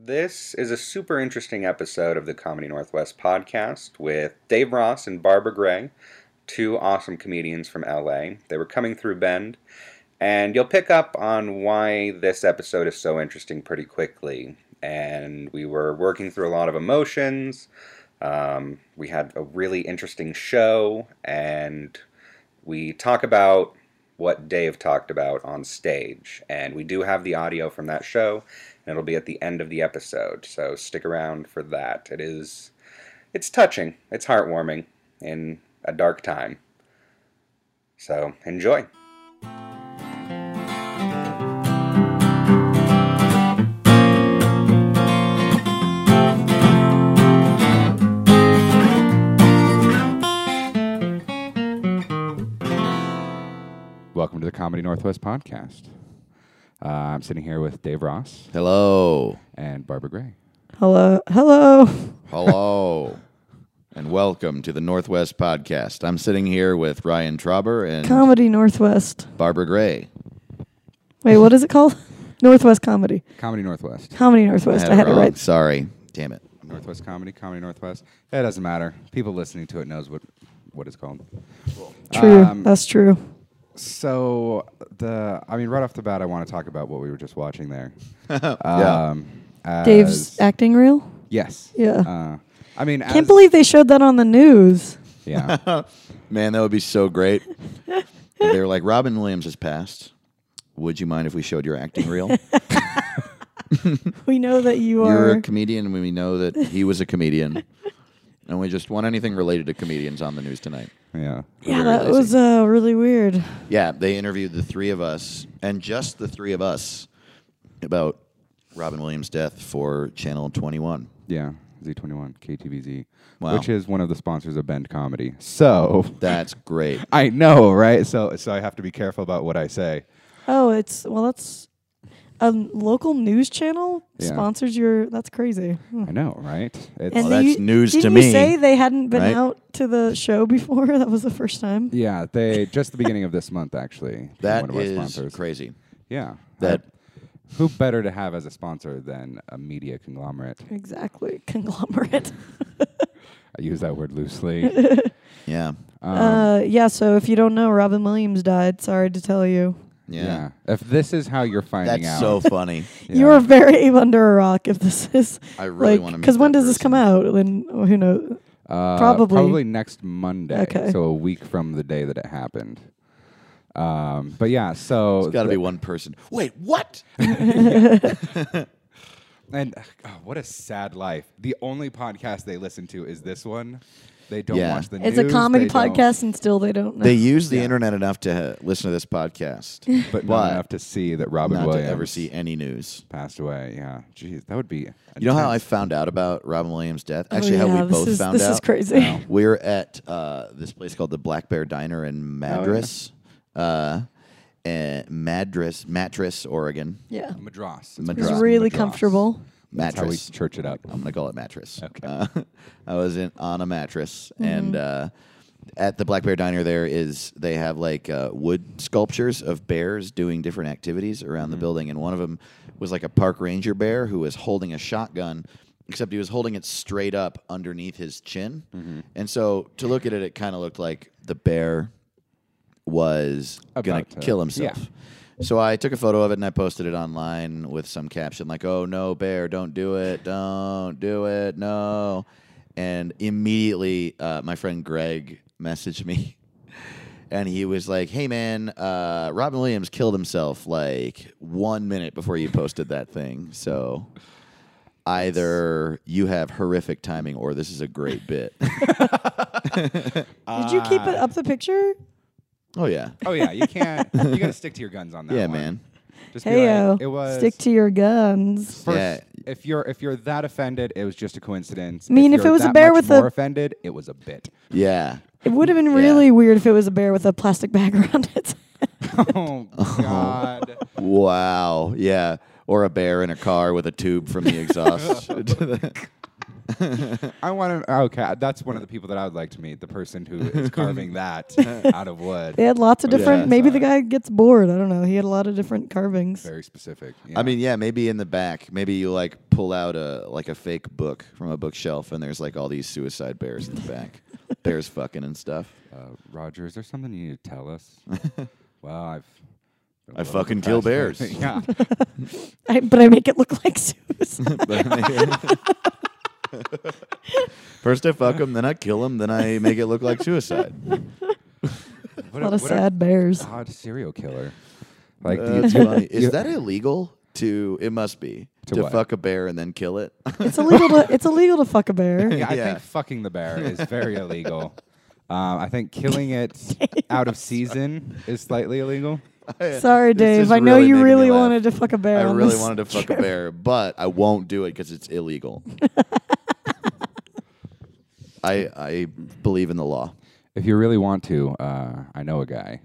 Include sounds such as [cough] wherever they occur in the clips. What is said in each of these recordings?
This is a super interesting episode of the Comedy Northwest podcast with Dave Ross and Barbara Gray, two awesome comedians from LA. They were coming through Bend, and you'll pick up on why this episode is so interesting pretty quickly. And we were working through a lot of emotions. Um, we had a really interesting show, and we talk about what Dave talked about on stage. And we do have the audio from that show, and it'll be at the end of the episode. So stick around for that. It is it's touching. It's heartwarming in a dark time. So enjoy. Welcome to the Comedy Northwest podcast. Uh, I'm sitting here with Dave Ross Hello. and Barbara Gray. Hello. Hello. [laughs] Hello. and welcome to the Northwest Podcast. I'm sitting here with Ryan Trauber and Comedy Northwest. Barbara Gray. Wait, what is it called? [laughs] Northwest Comedy. Comedy Northwest. Comedy Northwest. I had, it wrong. right. Sorry. Damn it. Northwest Comedy, Comedy Northwest. It doesn't matter. People listening to it knows what what it's called. True. Um, That's true. So the, I mean, right off the bat, I want to talk about what we were just watching there. [laughs] Yeah. Um, Dave's acting reel. yes. Yeah. Uh, I mean, I Can't as- believe they showed that on the news. Yeah. [laughs] Man, that would be so great. They were like, Robin Williams has passed. Would you mind if we showed your acting reel? [laughs] We know that you You're are. a comedian, and we know that he was a comedian. And we just want anything related to comedians on the news tonight. yeah. yeah, that lazy. was uh, really weird. Yeah, they interviewed the three of us, and just the three of us, about Robin Williams' death for Channel 21. Yeah. Z21, KTVZ, Wow. which is one of the sponsors of Bend Comedy. So [laughs] That's great. I know, right? So so I have to be careful about what I say. Oh, it's well. That's a local news channel Yeah. sponsors your. That's crazy. Hmm. I know, right? It's, And Well, they- that's news to didn't me, you say they hadn't been right? out to the show before? [laughs] That was the first time. yeah, they just the beginning of this month actually. That one of our sponsors. crazy. Yeah. That- I- who better to have as a sponsor than a media conglomerate? Exactly. [laughs] Conglomerate. I use that word loosely. [laughs] Yeah. Um, uh, yeah. So if you don't know, Robin Williams died. Sorry to tell you. Yeah. yeah. If this is how you're finding That's out, so funny. [laughs] yeah. You are very under a rock if this is I really like want to because when does this come out? When who knows? Uh, Probably. probably next Monday. Okay. So a week from the day that it happened. Um, but yeah, so It's got to the- be one person. Wait, what? [laughs] [laughs] And oh, what a sad life. The only podcast they listen to is this one. They don't Yeah. watch the news. It's a comedy they don't- podcast, and still they don't know. They use the Yeah. internet enough to listen to this podcast, [laughs] but not but enough to see that Robin not Williams to ever see any news. passed away. Yeah, jeez, that would be. You know how I found out about Robin Williams' death? Oh, Actually, yeah, how we this both is, found this out. This is crazy. [laughs] We're at uh, this place called the Black Bear Diner in Madras, uh, eh, Madras, Mattress, Oregon. yeah, Madras? Madras. it's really Madras. comfortable. That's how we Mattress. church it up. I'm gonna call it mattress. Okay. Uh, [laughs] I was in on a mattress, Mm-hmm. and uh, at the Black Bear Diner, there is they have like uh, wood sculptures of bears doing different activities around the Mm-hmm. building, and one of them was like a park ranger bear who was holding a shotgun. Except he was holding it straight up underneath his chin, Mm-hmm. and so to look at it, it kind of looked like the bear was gonna to- kill himself. yeah. So I took a photo of it and I posted it online with some caption like, "Oh no, bear, don't do it, don't do it, no." And immediately, uh, my friend Greg messaged me, [laughs] and he was like, "Hey man, uh, Robin Williams killed himself like one minute before you posted that thing." So either you have horrific timing or this is a great bit. [laughs] Did you keep it up the picture? Oh yeah, Oh yeah, you can't. [laughs] you got to stick to your guns on that. yeah, one. man. Just be Hey like, it was. stick to your guns. First, Yeah. if you're if you're that offended, it was just a coincidence. I mean, if you're it was a that bear much with a- more offended, it was a bit. Yeah. It would have been really weird if it was a bear with a plastic bag [laughs] around it. oh God! [laughs] Wow. Yeah. Or a bear in a car with a tube from the exhaust. [laughs] I want to. Okay, that's one of the people that I would like to meet. The person who is [laughs] carving that [laughs] out of wood. They had lots of different. Yeah. maybe the guy gets bored. I don't know. He had a lot of different carvings. Very specific. I mean, yeah, maybe in the back, maybe you like pull out a like a fake book from a bookshelf, and there's like all these suicide bears in the back, bears fucking and stuff. uh, Roger, is there something you need to tell us? well, I've. been a I little fucking kill bears. yeah. I, but I make it look like suicide. [laughs] First I fuck him, then I kill him, then I make it look like suicide. What [laughs] a lot of what sad bears. odd serial killer. Like, do That's you- funny. [laughs] Is that illegal? To it must be To to, what? fuck a bear and then kill it. It's illegal to. It's illegal to fuck a bear. Yeah, I Yeah. think fucking the bear is very illegal. Um, I think killing it out of season is slightly illegal. Sorry, This Dave. is I know really you making me really laugh. wanted to fuck a bear. I on really this wanted to fuck trip. a bear, but I won't do it because it's illegal. I I believe in the law. If you really want to, uh, I know a guy,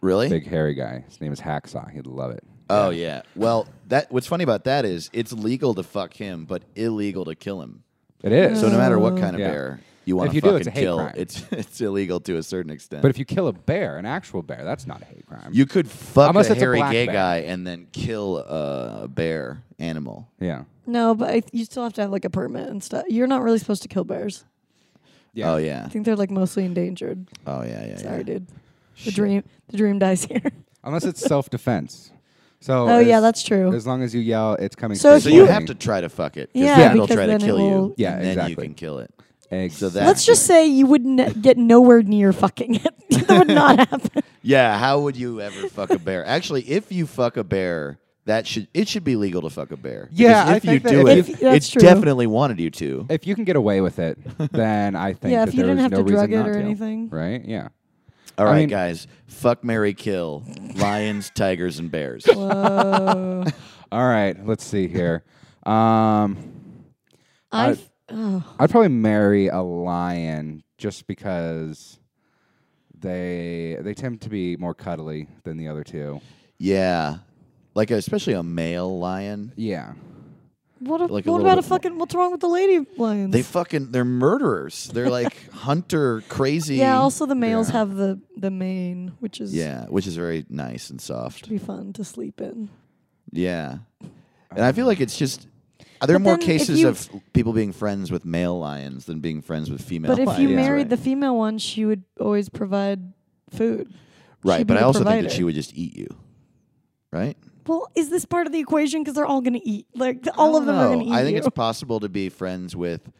Really? big hairy guy. His name is Hacksaw. He'd love it. Oh yeah. Well, that what's funny about that is it's legal to fuck him, but illegal to kill him. It is. So no matter what kind of Yeah. bear you want If to you do, fucking it's a hate kill, crime. it's [laughs] it's illegal to a certain extent. but if you kill a bear, an actual bear, that's not a hate crime. you could fuck Unless a it's a hairy black gay bear. guy and then kill a bear animal. yeah. No, but I, you still have to have like a permit and stuff. You're not really supposed to kill bears. Yeah. Oh yeah. I think they're like mostly endangered. Oh yeah, yeah. Sorry, yeah. dude. The dream. The dream dies here. [laughs] Unless it's self defense. So Oh, yeah, that's true. As long as you yell, it's coming. So So you have to try to fuck it. Yeah, then it'll because try to then it kill you. will- Yeah, and then you can kill it. Eggs. So that- Let's just say you would ne- get nowhere near fucking it. [laughs] that would not [laughs] happen. Yeah, how would you ever fuck a bear? Actually, if you fuck a bear, that should it should be legal to fuck a bear. Yeah, Because I if you think that do if it, If- it's true. definitely wanted you to. if you can get away with it, [laughs] then I think Yeah, that if you there didn't have no to reason drug it not or to. anything. Right? Yeah. All right, I mean- guys, fuck, Mary, kill, lions, tigers, and bears. Whoa. [laughs] All right. Let's see here. Um, I. I- Oh. I'd probably marry a lion just because they they tend to be more cuddly than the other two. yeah, like especially a male lion. Yeah. What, a, Like a what little about a bit more- fucking? What's wrong with the lady lions? They fucking they're murderers. They're [laughs] like hunter crazy. yeah. Also, the males Yeah. have the the mane, which is yeah, which is very nice and soft. be fun to sleep in. Yeah, and I feel like it's just. Are there But more then if cases you- of people being friends with male lions than being friends with female But if lions? you Yeah. married the female one, she would always provide food. right, she'd but I the also think provider. that she would just eat you, right? Well, is this part of the equation? Because they're all going to eat. Like all of them are going to eat I think you. it's possible to be friends with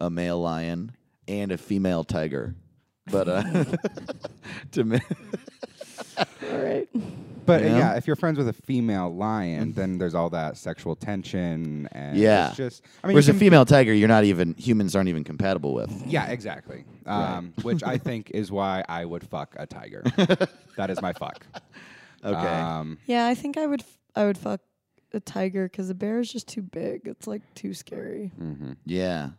a male lion and a female tiger, but uh, [laughs] to me, all right. But You uh, know? yeah, if you're friends with a female lion, then there's all that sexual tension and Yeah. it's just I mean whereas a can- female tiger, you're not even humans aren't even compatible with. Yeah, exactly. Um, which I think is why I would fuck a tiger. [laughs] that is my fuck. Okay, Um, Yeah, I think I would. F- I would fuck a tiger because a bear is just too big. It's like too scary. mhm. yeah.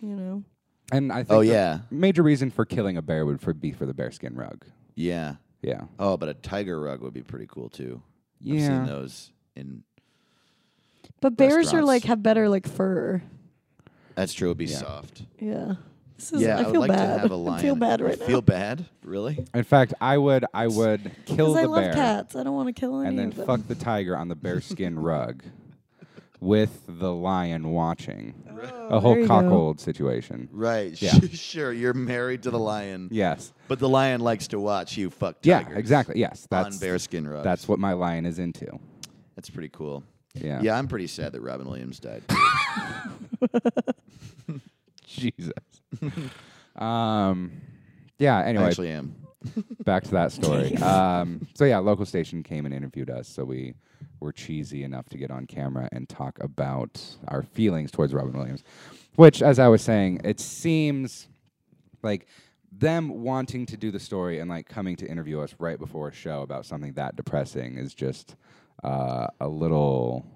You know. And I think Oh yeah, major reason for killing a bear would for, be for the bearskin rug. yeah. Yeah. Oh, but a tiger rug would be pretty cool too. I've Yeah. seen those in. But bears are like have better like fur. That's true. It'd be Yeah. soft. Yeah. This is, yeah, I would feel like bad. to have a lion. I feel bad right now. Feel bad? Really? In fact, I would I would kill Because I the love bear cats. I don't want to kill any and then of them. fuck the tiger on the bearskin [laughs] rug with the lion watching. Oh, a whole there you go. cockhold situation. Right. Yeah. [laughs] sure. You're married to the lion, Yes. but the lion likes to watch you fuck tigers. Yeah, exactly. Yes. on That's bearskin rugs. that's what my lion is into. That's pretty cool. Yeah. Yeah, I'm pretty sad that Robin Williams died. [laughs] [laughs] Jesus. um yeah, I anyway, actually am. [laughs] back to that story. [laughs] um, so yeah, local station came and interviewed us, so we were cheesy enough to get on camera and talk about our feelings towards Robin Williams. Which, as I was saying, it seems like them wanting to do the story and like coming to interview us right before a show about something that depressing is just uh, a little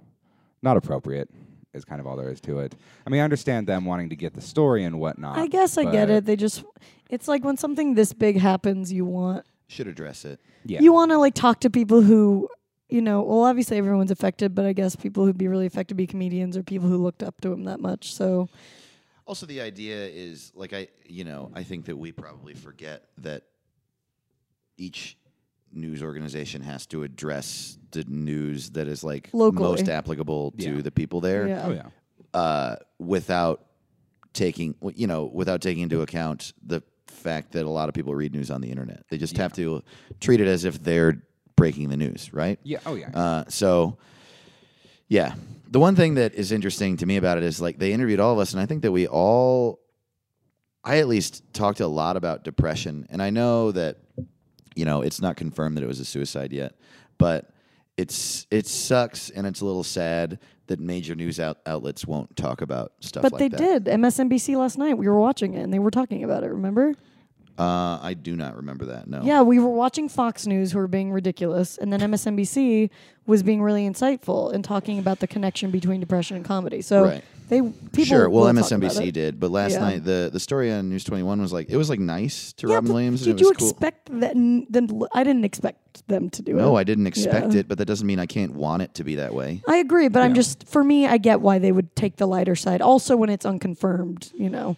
not appropriate. Is kind of all there is to it. I mean, I understand them wanting to get the story and whatnot. I guess I get it. They just. It's like when something this big happens, you want Should address it. Yeah. you want to like talk to people who you know well obviously everyone's affected but i guess people who'd be really affected be comedians or people who looked up to him that much so Also, the idea is like I, you know, I think that we probably forget that each news organization has to address the news that is like Locally. most applicable to Yeah. the people there, Yeah. Oh yeah. uh, without taking, you know, without taking into account the fact that a lot of people read news on the internet. They just have to treat it as if they're breaking the news, right? Yeah. Oh yeah. Uh, so, yeah, the one thing that is interesting to me about it is like they interviewed all of us, and I think that we all, I at least talked a lot about depression, and I know that, you know, it's not confirmed that it was a suicide yet, but it's it sucks and it's a little sad that major news out- outlets won't talk about stuff But like they that. did. MSNBC last night. We were watching it and they were talking about it. Remember? Uh, I do not remember that. No. Yeah, we were watching Fox News, who were being ridiculous, and then MSNBC was being really insightful and talking about the connection between depression and comedy. So Right. They people Sure. Well, will talk about MSNBC did, but last Yeah. night the the story on News Twenty One was like it was like nice to Yeah, Robin Williams. Did and it you was cool. expect that? Then I didn't expect them to do it. No, I didn't expect Yeah. it, but that doesn't mean I can't want it to be that way. I agree, but I'm just for me, I get why they would take the lighter side. Also, when it's unconfirmed, you know,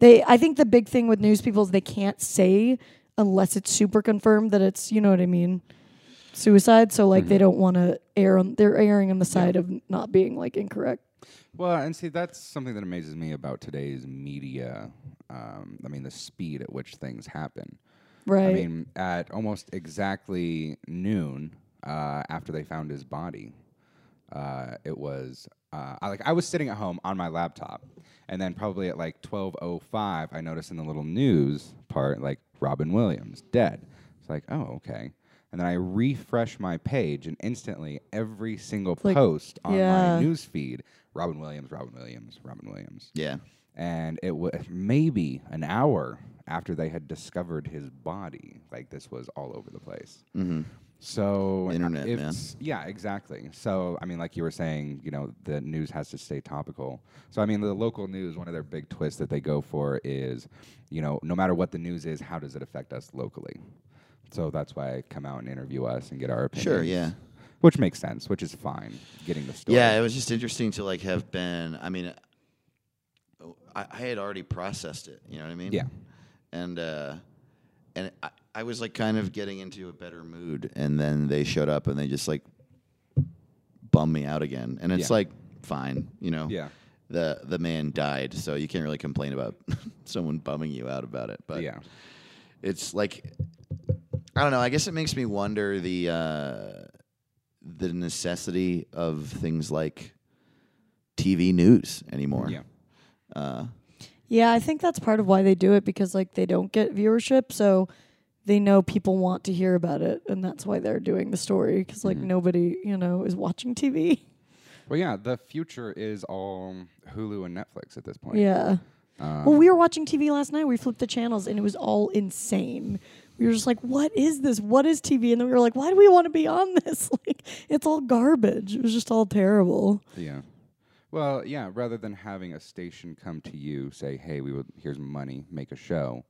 they. I think the big thing with news people is they can't say unless it's super confirmed that it's, you know what I mean, suicide. So like Mm-hmm. they don't want to air on. They're airing on the side of not being like incorrect. Well, and see, that's something that amazes me about today's media. Um, I mean, the speed at which things happen. Right. I mean, at almost exactly noon uh, after they found his body, uh, it was uh, I, like I was sitting at home on my laptop, and then probably at like twelve oh five, I noticed in the little news part like Robin Williams dead. It's like, oh okay. And then I refresh my page, and instantly every single Like, post on yeah. my news feed, Robin Williams, Robin Williams, Robin Williams Yeah. and it was maybe an hour after they had discovered his body. Like this was all over the place. Mm-hmm. So Internet, man. Yeah, exactly. So I mean, like you were saying, you know, the news has to stay topical. So I mean, the local news, one of their big twists that they go for is, you know, no matter what the news is, how does it affect us locally? So that's why I come out and interview us and get our opinions. Sure. Yeah. Which makes sense. Which is fine. Getting the story. Yeah. It was just interesting to like have been. I mean, I, I had already processed it. You know what I mean? Yeah. And uh, and I, I was like kind of getting into a better mood, and then they showed up and they just like bummed me out again, and it's Yeah. like fine, you know. Yeah. The the man died, so you can't really complain about [laughs] someone bumming you out about it. But yeah. it's like I don't know. I guess it makes me wonder the uh, the necessity of things like TV news anymore. Yeah. Uh, Yeah, I think that's part of why they do it because like they don't get viewership, so they know people want to hear about it, and that's why they're doing the story because like Mm-hmm. nobody you know is watching TV. Well, yeah. The future is all Hulu and Netflix at this point. Yeah. Um, Well, we were watching TV last night. We flipped the channels, and it was all insane. We were just like, "What is this? What is TV?" And then we were like, "Why do we want to be on this? [laughs] Like, it's all garbage. It was just all terrible." Yeah. Well, yeah. Rather than having a station come to you, say, "Hey, we would here's money, make a show,"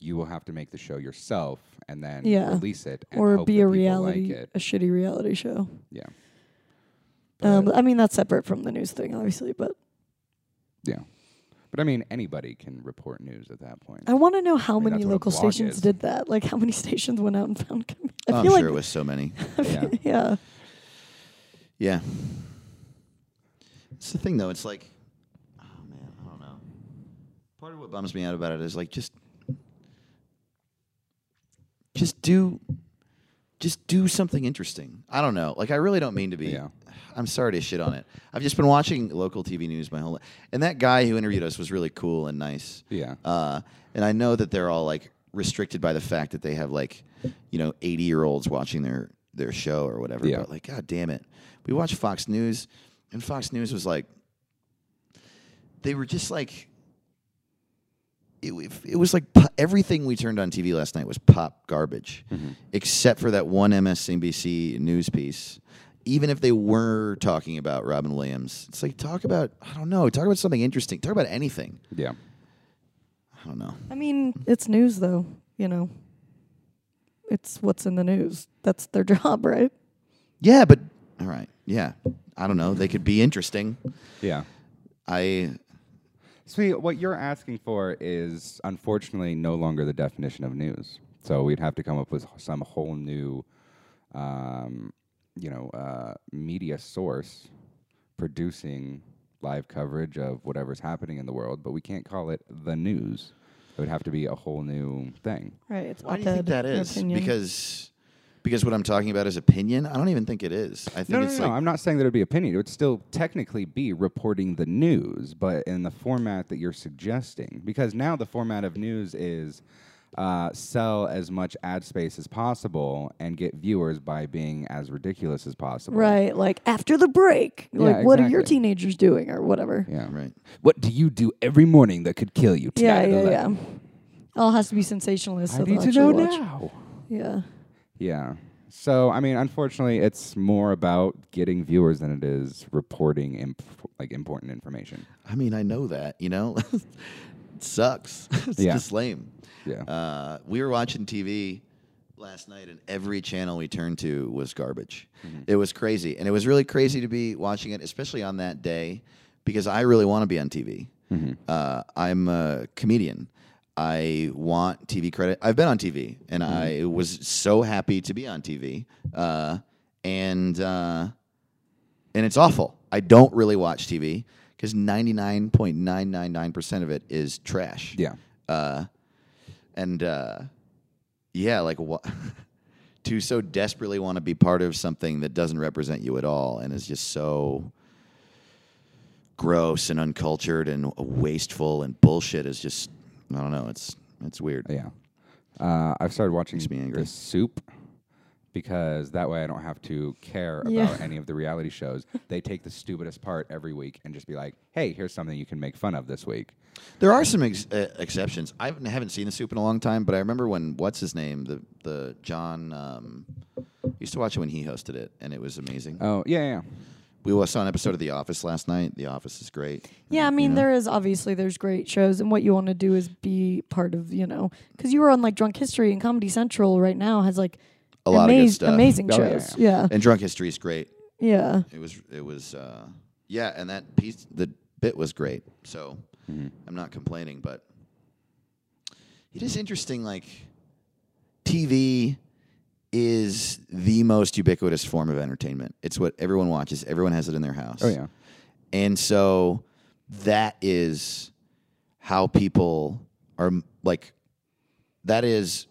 you will have to make the show yourself and then Yeah. release it, and or be a reality, Like it. a shitty reality show. Yeah. Um, I mean, that's separate from the news thing, obviously. But yeah. But I mean, anybody can report news at that point. I want to know how I mean, many that's what a local blog stations is. did that. Like, how many [laughs] stations went out and found? Com- I Oh, I'm feel sure like, it was so many. [laughs] yeah. yeah. Yeah. It's the thing though. It's like, oh man, I don't know. Part of what bums me out about it is like just, just do, just do something interesting. I don't know. Like I really don't mean to be. Yeah. [sighs] I'm sorry to shit on it. I've just been watching local TV news my whole life, and that guy who interviewed us was really cool and nice. Yeah. Uh, and I know that they're all like restricted by the fact that they have like, you know, 80 year olds watching their their show or whatever. Yeah. But like, god damn it, we watched Fox News, and Fox News was like, they were just like. It, it was like everything we turned on TV last night was pop garbage, mm-hmm. except for that one MSNBC news piece. Even if they were talking about Robin Williams, it's like talk about I don't know, talk about something interesting, talk about anything. Yeah. I don't know. I mean, it's news, though. You know, it's what's in the news. That's their [laughs] job, right? Yeah, but all right. Yeah. I don't know. They could be interesting. Yeah. I See, what you're asking for is unfortunately no longer the definition of news. So we'd have to come up with some whole new, um, you know, uh, media source producing live coverage of whatever's happening in the world, but we can't call it the news. It would have to be a whole new thing. Right. It's Why do you think op-ed, that your is? opinion. Because because what I'm talking about is opinion. I don't even think it is. I think No, no, it's no, like I'm not saying that it would be opinion. It would still technically be reporting the news, but in the format that you're suggesting. Because now the format of news is uh, sell as much ad space as possible and get viewers by being as ridiculous as possible. Right. Like after the break. Yeah, Like what are your teenagers doing or whatever. Yeah. right. What do you do every morning that could kill you? Yeah, tonight at yeah, yeah. All has to be sensationalist. I so need they'll to know watch. now. Yeah. Yeah. So I mean, unfortunately, it's more about getting viewers than it is reporting imp- like important information. I mean, I know that. You know, it [laughs] sucks. [laughs] it's Yeah. just lame. Yeah. Uh, we were watching TV last night, and every channel we turned to was garbage. Mm-hmm. It was crazy, and it was really crazy to be watching it, especially on that day, because I really want to be on TV. Mm-hmm. Uh, I'm a comedian. I want TV credit. I've been on TV, and I was so happy to be on TV. Uh, and uh, and it's awful. I don't really watch TV because 99.999% of it is trash. yeah. Uh, and uh, yeah, like what [laughs] to so desperately want to be part of something that doesn't represent you at all and is just so gross and uncultured and wasteful and bullshit is just I don't know. It's it's weird. Yeah. Uh, I've started watching Makes me angry. The Soup because that way I don't have to care Yeah. about any [laughs] of the reality shows. They take the stupidest part every week and just be like, "Hey, here's something you can make fun of this week." There are some ex- uh, exceptions. I haven't- haven't seen the soup in a long time, but I remember when what's his name the the John um, used to watch it when he hosted it, and it was amazing. Oh yeah, yeah. We saw an episode of The Office last night. The Office is great. Yeah, I mean, there is obviously there's great shows, and what you want to do is be part of, you know, because you were on like Drunk History and Comedy Central right now has like A lot of good stuff. amazing Oh, yeah, shows. Yeah, And Drunk History is great. yeah, It was it was uh, yeah, and that piece the bit was great. So I'm not complaining, but it is interesting. Like TV is the most ubiquitous form of entertainment. It's what everyone watches. Everyone has it in their house. Oh yeah. And so that is how people are like that is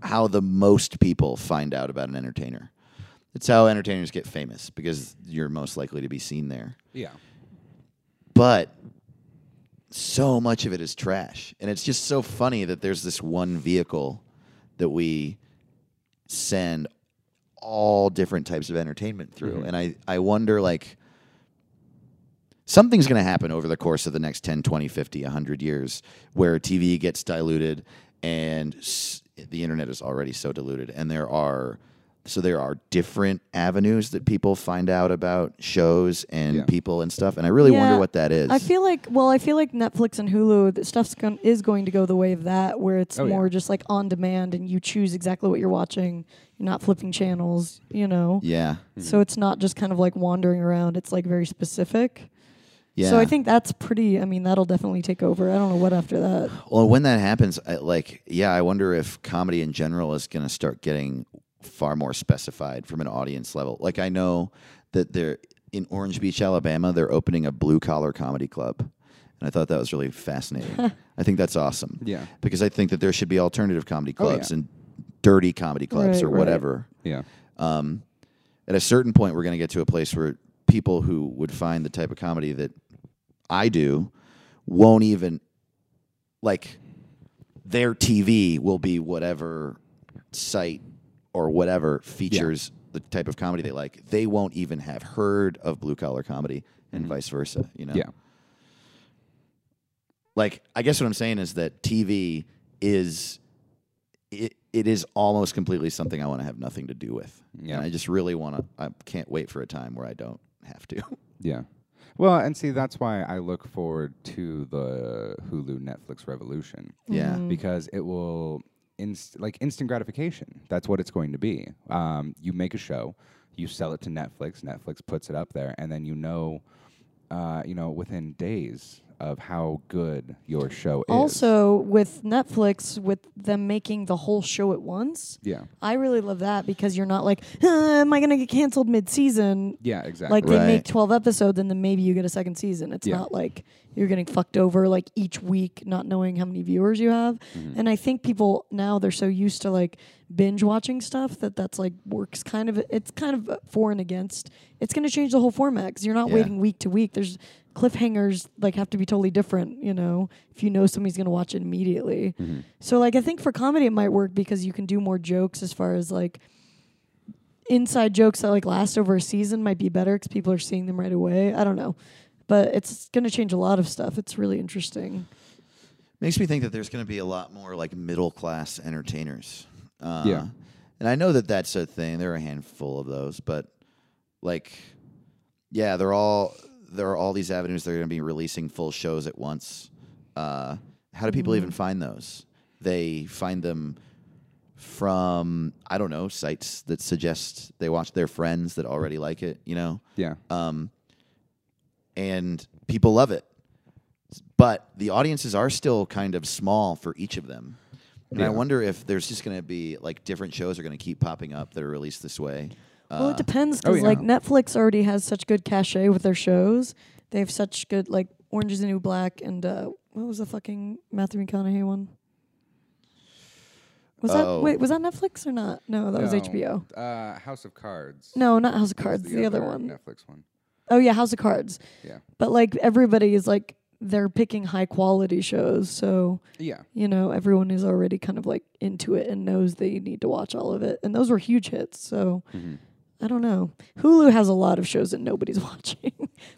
how the most people find out about an entertainer. It's how entertainers get famous because you're most likely to be seen there. Yeah. But so much of it is trash. And it's just so funny that there's this one vehicle that we send all different types of entertainment through. Mm-hmm. And I, I wonder, like, something's going to happen over the course of the next 10, 20, 50, 100 years where TV gets diluted and s- the internet is already so diluted. And there are. So there are different avenues that people find out about shows and Yeah. people and stuff, and I really wonder what that is. I feel like well, I feel like Netflix and Hulu, the stuff's going is going to go the way of that, where it's Oh, yeah. more just like on demand and you choose exactly what you're watching. You're not flipping channels, you know. yeah, hmm. So it's not just kind of like wandering around. It's like very specific. yeah. So I think that's pretty. I mean, that'll definitely take over. I don't know what after that. Well, when that happens, I, like, yeah, I wonder if comedy in general is going to start getting far more specified from an audience level. Like, I know that they're in Orange Beach, Alabama, they're opening a blue collar comedy club. And I thought that was really fascinating. [laughs] I think that's awesome. Yeah. Because I think that there should be alternative comedy Oh, yeah. clubs and dirty comedy clubs Right, or right. whatever. Yeah. Um, at a certain point, we're going to get to a place where people who would find the type of comedy that I do won't even like their TV will be whatever site or whatever features the type of comedy they like. They won't even have heard of blue collar comedy and vice versa. You know, Mm-hmm. Yeah. like I guess what I'm saying is that TV is it, it is almost completely something I want to have nothing to do with. Yeah. And I just really want to I can't wait for a time where I don't have to. [laughs] Yeah. Well, and see, that's why I look forward to the Hulu Netflix revolution. yeah. because it will inst- like instant gratification. That's what it's going to be. Um, you make a show, you sell it to Netflix. Netflix puts it up there, and then you know, uh, you know, within days of how good your show is. Also, with Netflix, with them making the whole show at once, yeah, I really love that because you're not like, "Uh, am I going to get canceled mid season? yeah, exactly. Like they make 12 episodes and then maybe you get a second season. It's Yeah. not like you're getting fucked over like each week, not knowing how many viewers you have. Mm-hmm. And I think people now they're so used to like binge watching stuff that that's like works kind of, it's kind of for and against. It's going to change the whole format because you're not Yeah. waiting week to week. There's cliffhangers like have to be totally different, you know, if you know somebody's going to watch it immediately. Mm-hmm. So like I think for comedy it might work because you can do more jokes as far as like inside jokes that like last over a season might be better because people are seeing them right away. I don't know, but it's going to change a lot of stuff. It's really interesting. Makes me think that there's going to be a lot more like middle class entertainers. Uh, Yeah. And I know that that's a thing. There are a handful of those, but like, yeah, they're all there are all these avenues. They're going to be releasing full shows at once. Uh, how do people even find those? They find them from I don't know sites that suggest they watch their friends that already like it. You know, yeah, um, and people love it. But the audiences are still kind of small for each of them. And I wonder if there's just going to be like different shows are going to keep popping up that are released this way. well, Uh, it depends oh, because like. Netflix already has such good cachet with their shows. They have such good like Orange is the New Black and uh, what was the fucking Matthew McConaughey one? Was Oh. that wait? Was that Netflix or not? No, that was HBO. Uh, House of Cards. No, not House of Cards. The, other, one. Netflix one. Oh yeah, House of Cards. Yeah, But like everybody is like they're picking high quality shows, so yeah, you know everyone is already kind of like into it and knows they need to watch all of it. And those were huge hits. So Mhm. I don't know. Hulu has a lot of shows that nobody's [laughs] watching,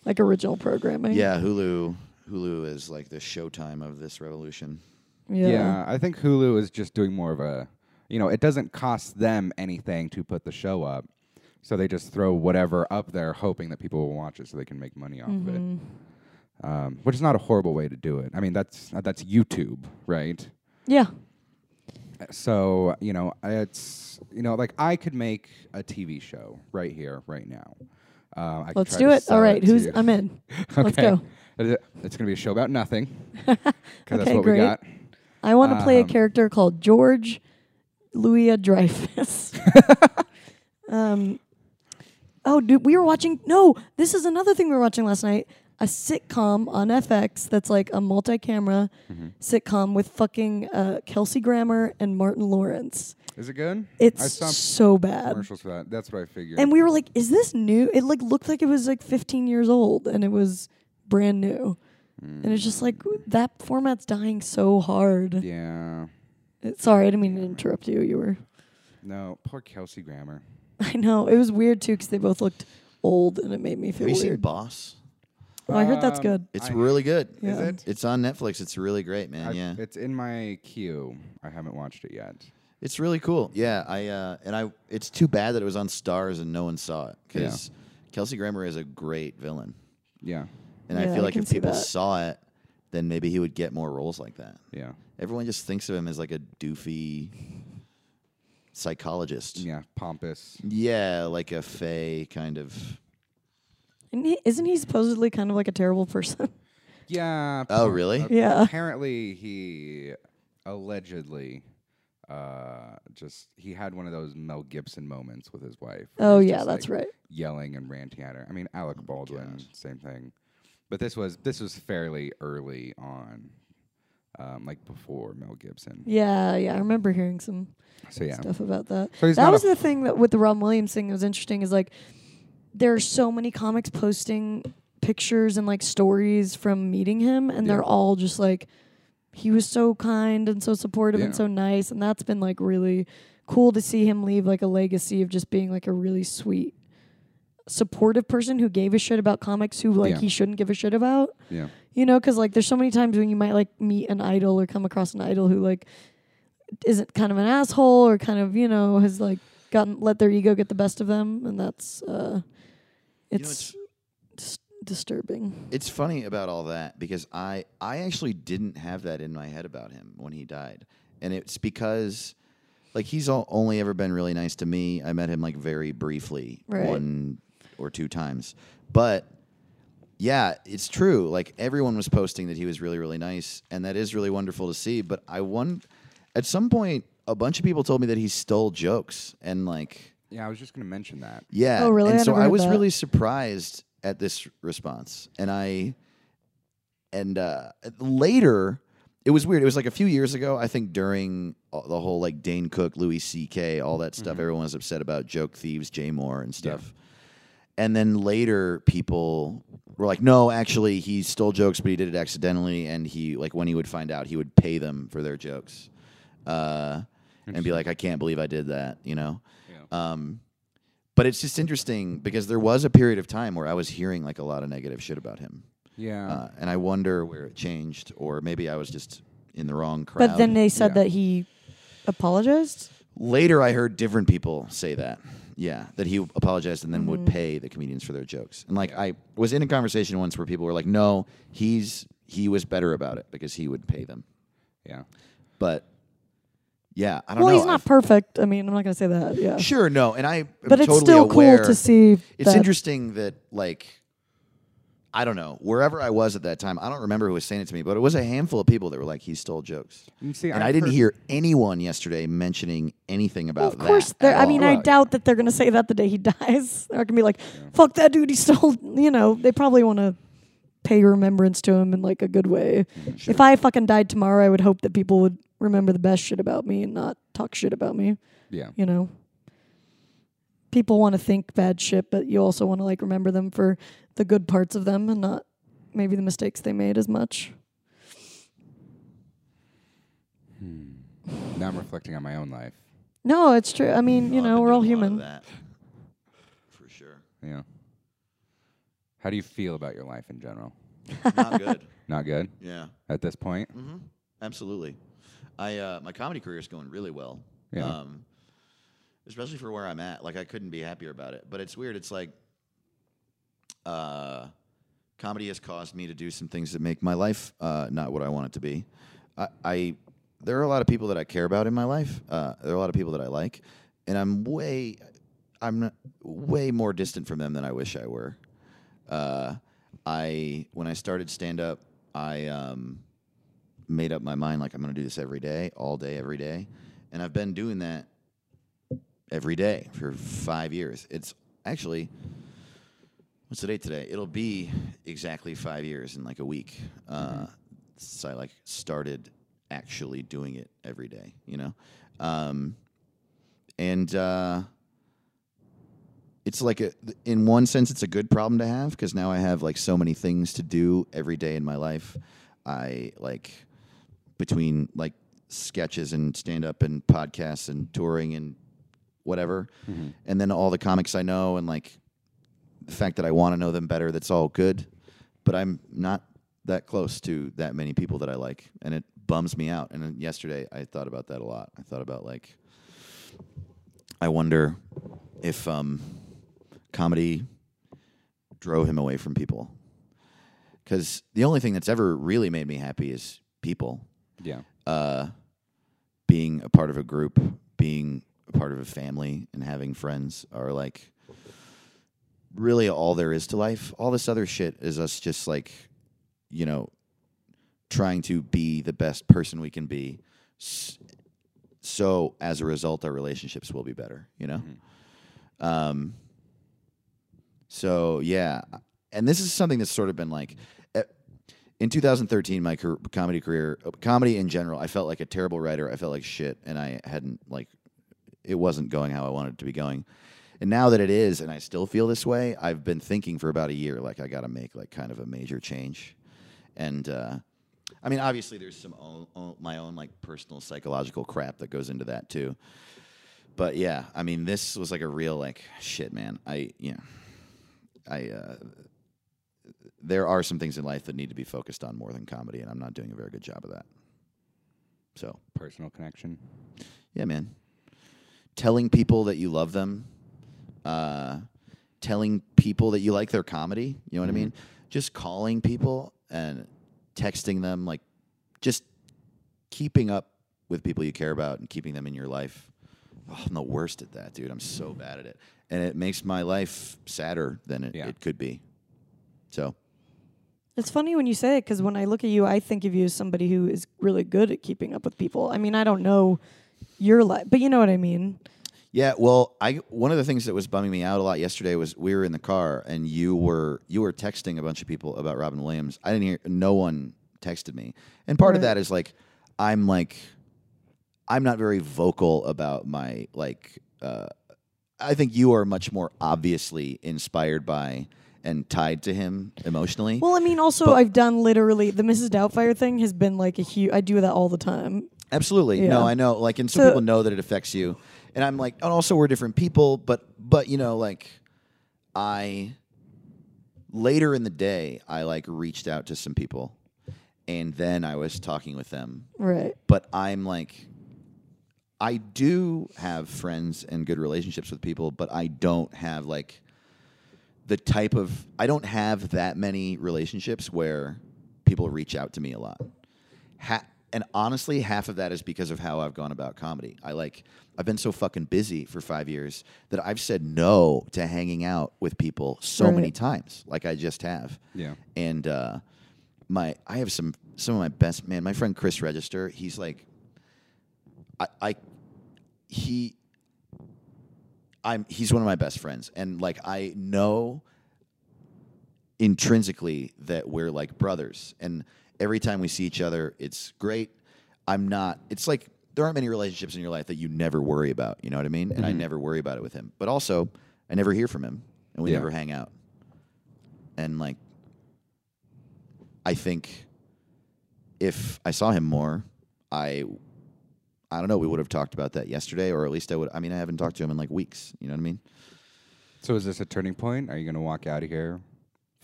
like original programming. yeah, Hulu. Hulu is like the Showtime of this revolution. yeah, yeah. I think Hulu is just doing more of a, you know, it doesn't cost them anything to put the show up, so they just throw whatever up there, hoping that people will watch it, so they can make money off of it. Mhm. Um, which is not a horrible way to do it. I mean, that's that's YouTube, right? yeah. So you know, it's you know, like I could make a TV show right here, right now. Uh, I Let's do it. All right, who's to- I'm in. [laughs] Let's go. It going to be a show about nothing. [laughs] 'cause that's Okay, what great. we got. I want to play a Um, character called George Louis Dreyfus. [laughs] um, oh, dude, we were watching. No, this is another thing we were watching last night. A sitcom on FX that's like a multi-camera Mm-hmm. sitcom with fucking uh, Kelsey Grammer and Martin Lawrence. Is it good? I It's saw so bad. commercials for that. That's what I figured. And we were like, "Is this new?" It like looked like it was like 15 years old, and it was brand new. And it's just like that format's dying so hard. yeah. It- Sorry, I didn't mean to interrupt you. You were. No, poor Kelsey Grammer. [laughs] I know it was weird too because they both looked old, and it made me Have feel you seen weird. Boss? Oh, I heard that's Um, good. It's I- really good. Yeah. it? It's on Netflix. It's really great, man. I- yeah. It's in my queue. I haven't watched it yet. It's really cool. Yeah, I uh, and I. It's too bad that it was on Starz and no one saw it because Kelsey Grammer is a great villain, Yeah. and Yeah, I I feel like can if see people that. saw it, then maybe he would get more roles like that. Yeah. Everyone just thinks of him as like a doofy psychologist. Yeah. Pompous. Yeah, like a fey kind of. And he, isn't he supposedly kind of like a terrible person? [laughs] Yeah. Oh, really? uh, Yeah. Apparently, he allegedly uh, just he had one of those Mel Gibson moments with his wife. oh yeah, just, that's like, right. Yelling and ranting at her. I mean, Alec Baldwin, gosh. same thing. But this was this was fairly early on, um, like before Mel Gibson. Yeah, yeah. I remember hearing some So yeah. stuff about that. So that was the thing that with the Robin Williams thing that was interesting is like there are so many comics posting pictures and like stories from meeting him and Yeah. they're all just like he was so kind and so supportive and so nice and that's been like really cool to see him leave like a legacy of just being like a really sweet supportive person who gave a shit about comics who like Yeah. he shouldn't give a shit about Yeah. you know because like there's so many times when you might like meet an idol or come across an idol who like isn't kind of an asshole or kind of you know has like gotten let their ego get the best of them and that's uh You know, it's disturbing It's funny about all that because I I actually didn't have that in my head about him when he died, and it's because like he's all, only ever been really nice to me. I met him like very briefly, Right. one or two times, but yeah, it's true. Like everyone was posting that he was really, really nice, and that is really wonderful to see. But I won at some point, a bunch of people told me that he stole jokes, and like, Yeah, I was just going to mention that. yeah. Oh, really? And I so I was that. really surprised at this response, and I, and uh, later. It was weird. It was like a few years ago. I think during the whole like Dane Cook, Louis C.K., all that stuff. Everyone was upset about joke thieves, Jay Mohr, and stuff. And then later, people were like, "No, actually, he stole jokes, but he did it accidentally." And he like when he would find out, he would pay them for their jokes, uh, and be like, "I can't believe I did that," you know. Yeah. Um, but it's just interesting because there was a period of time where I was hearing like a lot of negative shit about him, Yeah. uh, and I wonder where it changed, or maybe I was just in the wrong crowd. But then they said Yeah. that he apologized. Later, I heard different people say that. Yeah, that he apologized and then Mm-hmm. would pay the comedians for their jokes. And like I was in a conversation once where people were like, "No, he's he was better about it because he would pay them." yeah. But yeah, I don't Well, know. he's not I've- perfect. I mean, I'm not gonna say that. Yeah, sure, no, and I am but it's totally still aware. cool to see. It's that- interesting that like I don't know wherever I was at that time. I don't remember who was saying it to me, but it was a handful of people that were like, "He stole jokes." You see, and I've I didn't heard- hear anyone yesterday mentioning anything about that. Of course, that. they're- I mean, all. I doubt that they're gonna say that the day he [laughs] dies. They're gonna be like, "Fuck that dude, he stole." You know, they probably want to pay remembrance to him in like a good way. Mm-hmm, If I fucking died tomorrow, I would hope that people would remember the best shit about me and not talk shit about me. Yeah. You know, people want to think bad shit, but you also want to like remember them for the good parts of them and not maybe the mistakes they made as much. Now I'm reflecting on my own life. No, it's true. I mean, you know, we're all doing a lot of human. for sure. Yeah. How do you feel about your life in general? Not good. [laughs] Not good Yeah. at this point. Mm-hmm. Absolutely. I uh, my comedy career is going really well. Yeah. Um, especially for where I'm at. Like I couldn't be happier about it. But it's weird. It's like uh, comedy has caused me to do some things that make my life uh, not what I want it to be. I, I there are a lot of people that I care about in my life. Uh, there are a lot of people that I like, and I'm way I'm way more distant from them than I wish I were. Uh, I when I started stand up, I um, made up my mind like I'm going to do this every day, all day, every day, and I've been doing that every day for five years. It's actually what's the date today? It'll be exactly five years in like a week. Uh, since I like started actually doing it every day, you know, um, and. Uh, it's like a in one sense it's a good problem to have because now I have like so many things to do every day in my life. I like between like sketches and stand up and podcasts and touring and whatever. And then all the comics I know and like the fact that I want to know them better that's all good, but I'm not that close to that many people that I like and it bums me out. And yesterday I thought about that a lot. I thought about like I wonder if um comedy drove him away from people. Because the only thing that's ever really made me happy is people. Yeah. Uh, being a part of a group, being part of a family, and having friends are like really all there is to life. All this other shit is us just like, you know, trying to be the best person we can be. So as a result, our relationships will be better, you know? Um, so yeah, and this is something that's sort of been like in 2013, my comedy career, uh, comedy in general, I felt like a terrible writer. I felt like shit, and I hadn't like it wasn't going how I wanted it to be going. And now that it is, and I still feel this way, I've been thinking for about a year, like I got to make like kind of a major change. And uh, I mean, obviously, there's some own, own, my own like personal psychological crap that goes into that too. But yeah, I mean, this was like a real like shit, man. I you know, I uh, there are some things in life that need to be focused on more than comedy, and I'm not doing a very good job of that. So Personal connection. yeah, man. Telling people that you love them, uh, telling people that you like their comedy. You know what I mean? Just calling people and texting them, like just keeping up with people you care about and keeping them in your life. Oh, I'm the worst at that, dude. I'm so bad at it, and it makes my life sadder than it, Yeah. it could be. So It's funny when you say it because when I look at you, I think of you as somebody who is really good at keeping up with people. I mean, I don't know your life, but you know what I mean. Yeah, well, I one of the things that was bumming me out a lot yesterday was we were in the car and you were you were texting a bunch of people about Robin Williams. I didn't hear no one texted me. And part of Right. that is like I'm like I'm not very vocal about my like uh I think you are much more obviously inspired by and tied to him emotionally. Well, I mean, also I've done literally the Mrs. Doubtfire thing has been like a huge. I do that all the time. Absolutely. Yeah. No, I know. Like, and some So- people know that it affects you, and I'm like, and also we're different people, but but you know, like, I later in the day, I like reached out to some people, and then I was talking with them, Right. but I'm like. I do have friends and good relationships with people, but I don't have like the type of I don't have that many relationships where people reach out to me a lot. Ha- and honestly, half of that is because of how I've gone about comedy. I like I've been so fucking busy for 5 years that I've said no to hanging out with people so many times, like I just have. Yeah. And uh my I have some some of my best man, my friend Chris Register, he's like I, I he I'm he's one of my best friends and like I know intrinsically that we're like brothers and every time we see each other it's great. I'm not it's like there aren't many relationships in your life that you never worry about, you know what I mean? And I mm-hmm. never worry about it with him. But also I never hear from him and we Yeah. never hang out. And like I think if I saw him more, I I don't know, we would have talked about that yesterday or at least I would I mean I haven't talked to him in like weeks, you know what I mean? So is this a turning point? Are you going to walk out of here,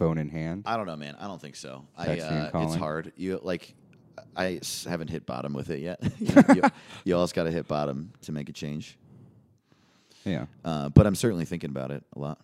phone in hand? I don't know, man. I don't think so. I Texting and uh, it's calling. hard. You like I s- haven't hit bottom with it yet. [laughs] [laughs] you, you, you always got to hit bottom to make a change. Yeah. Uh, but I'm certainly thinking about it a lot.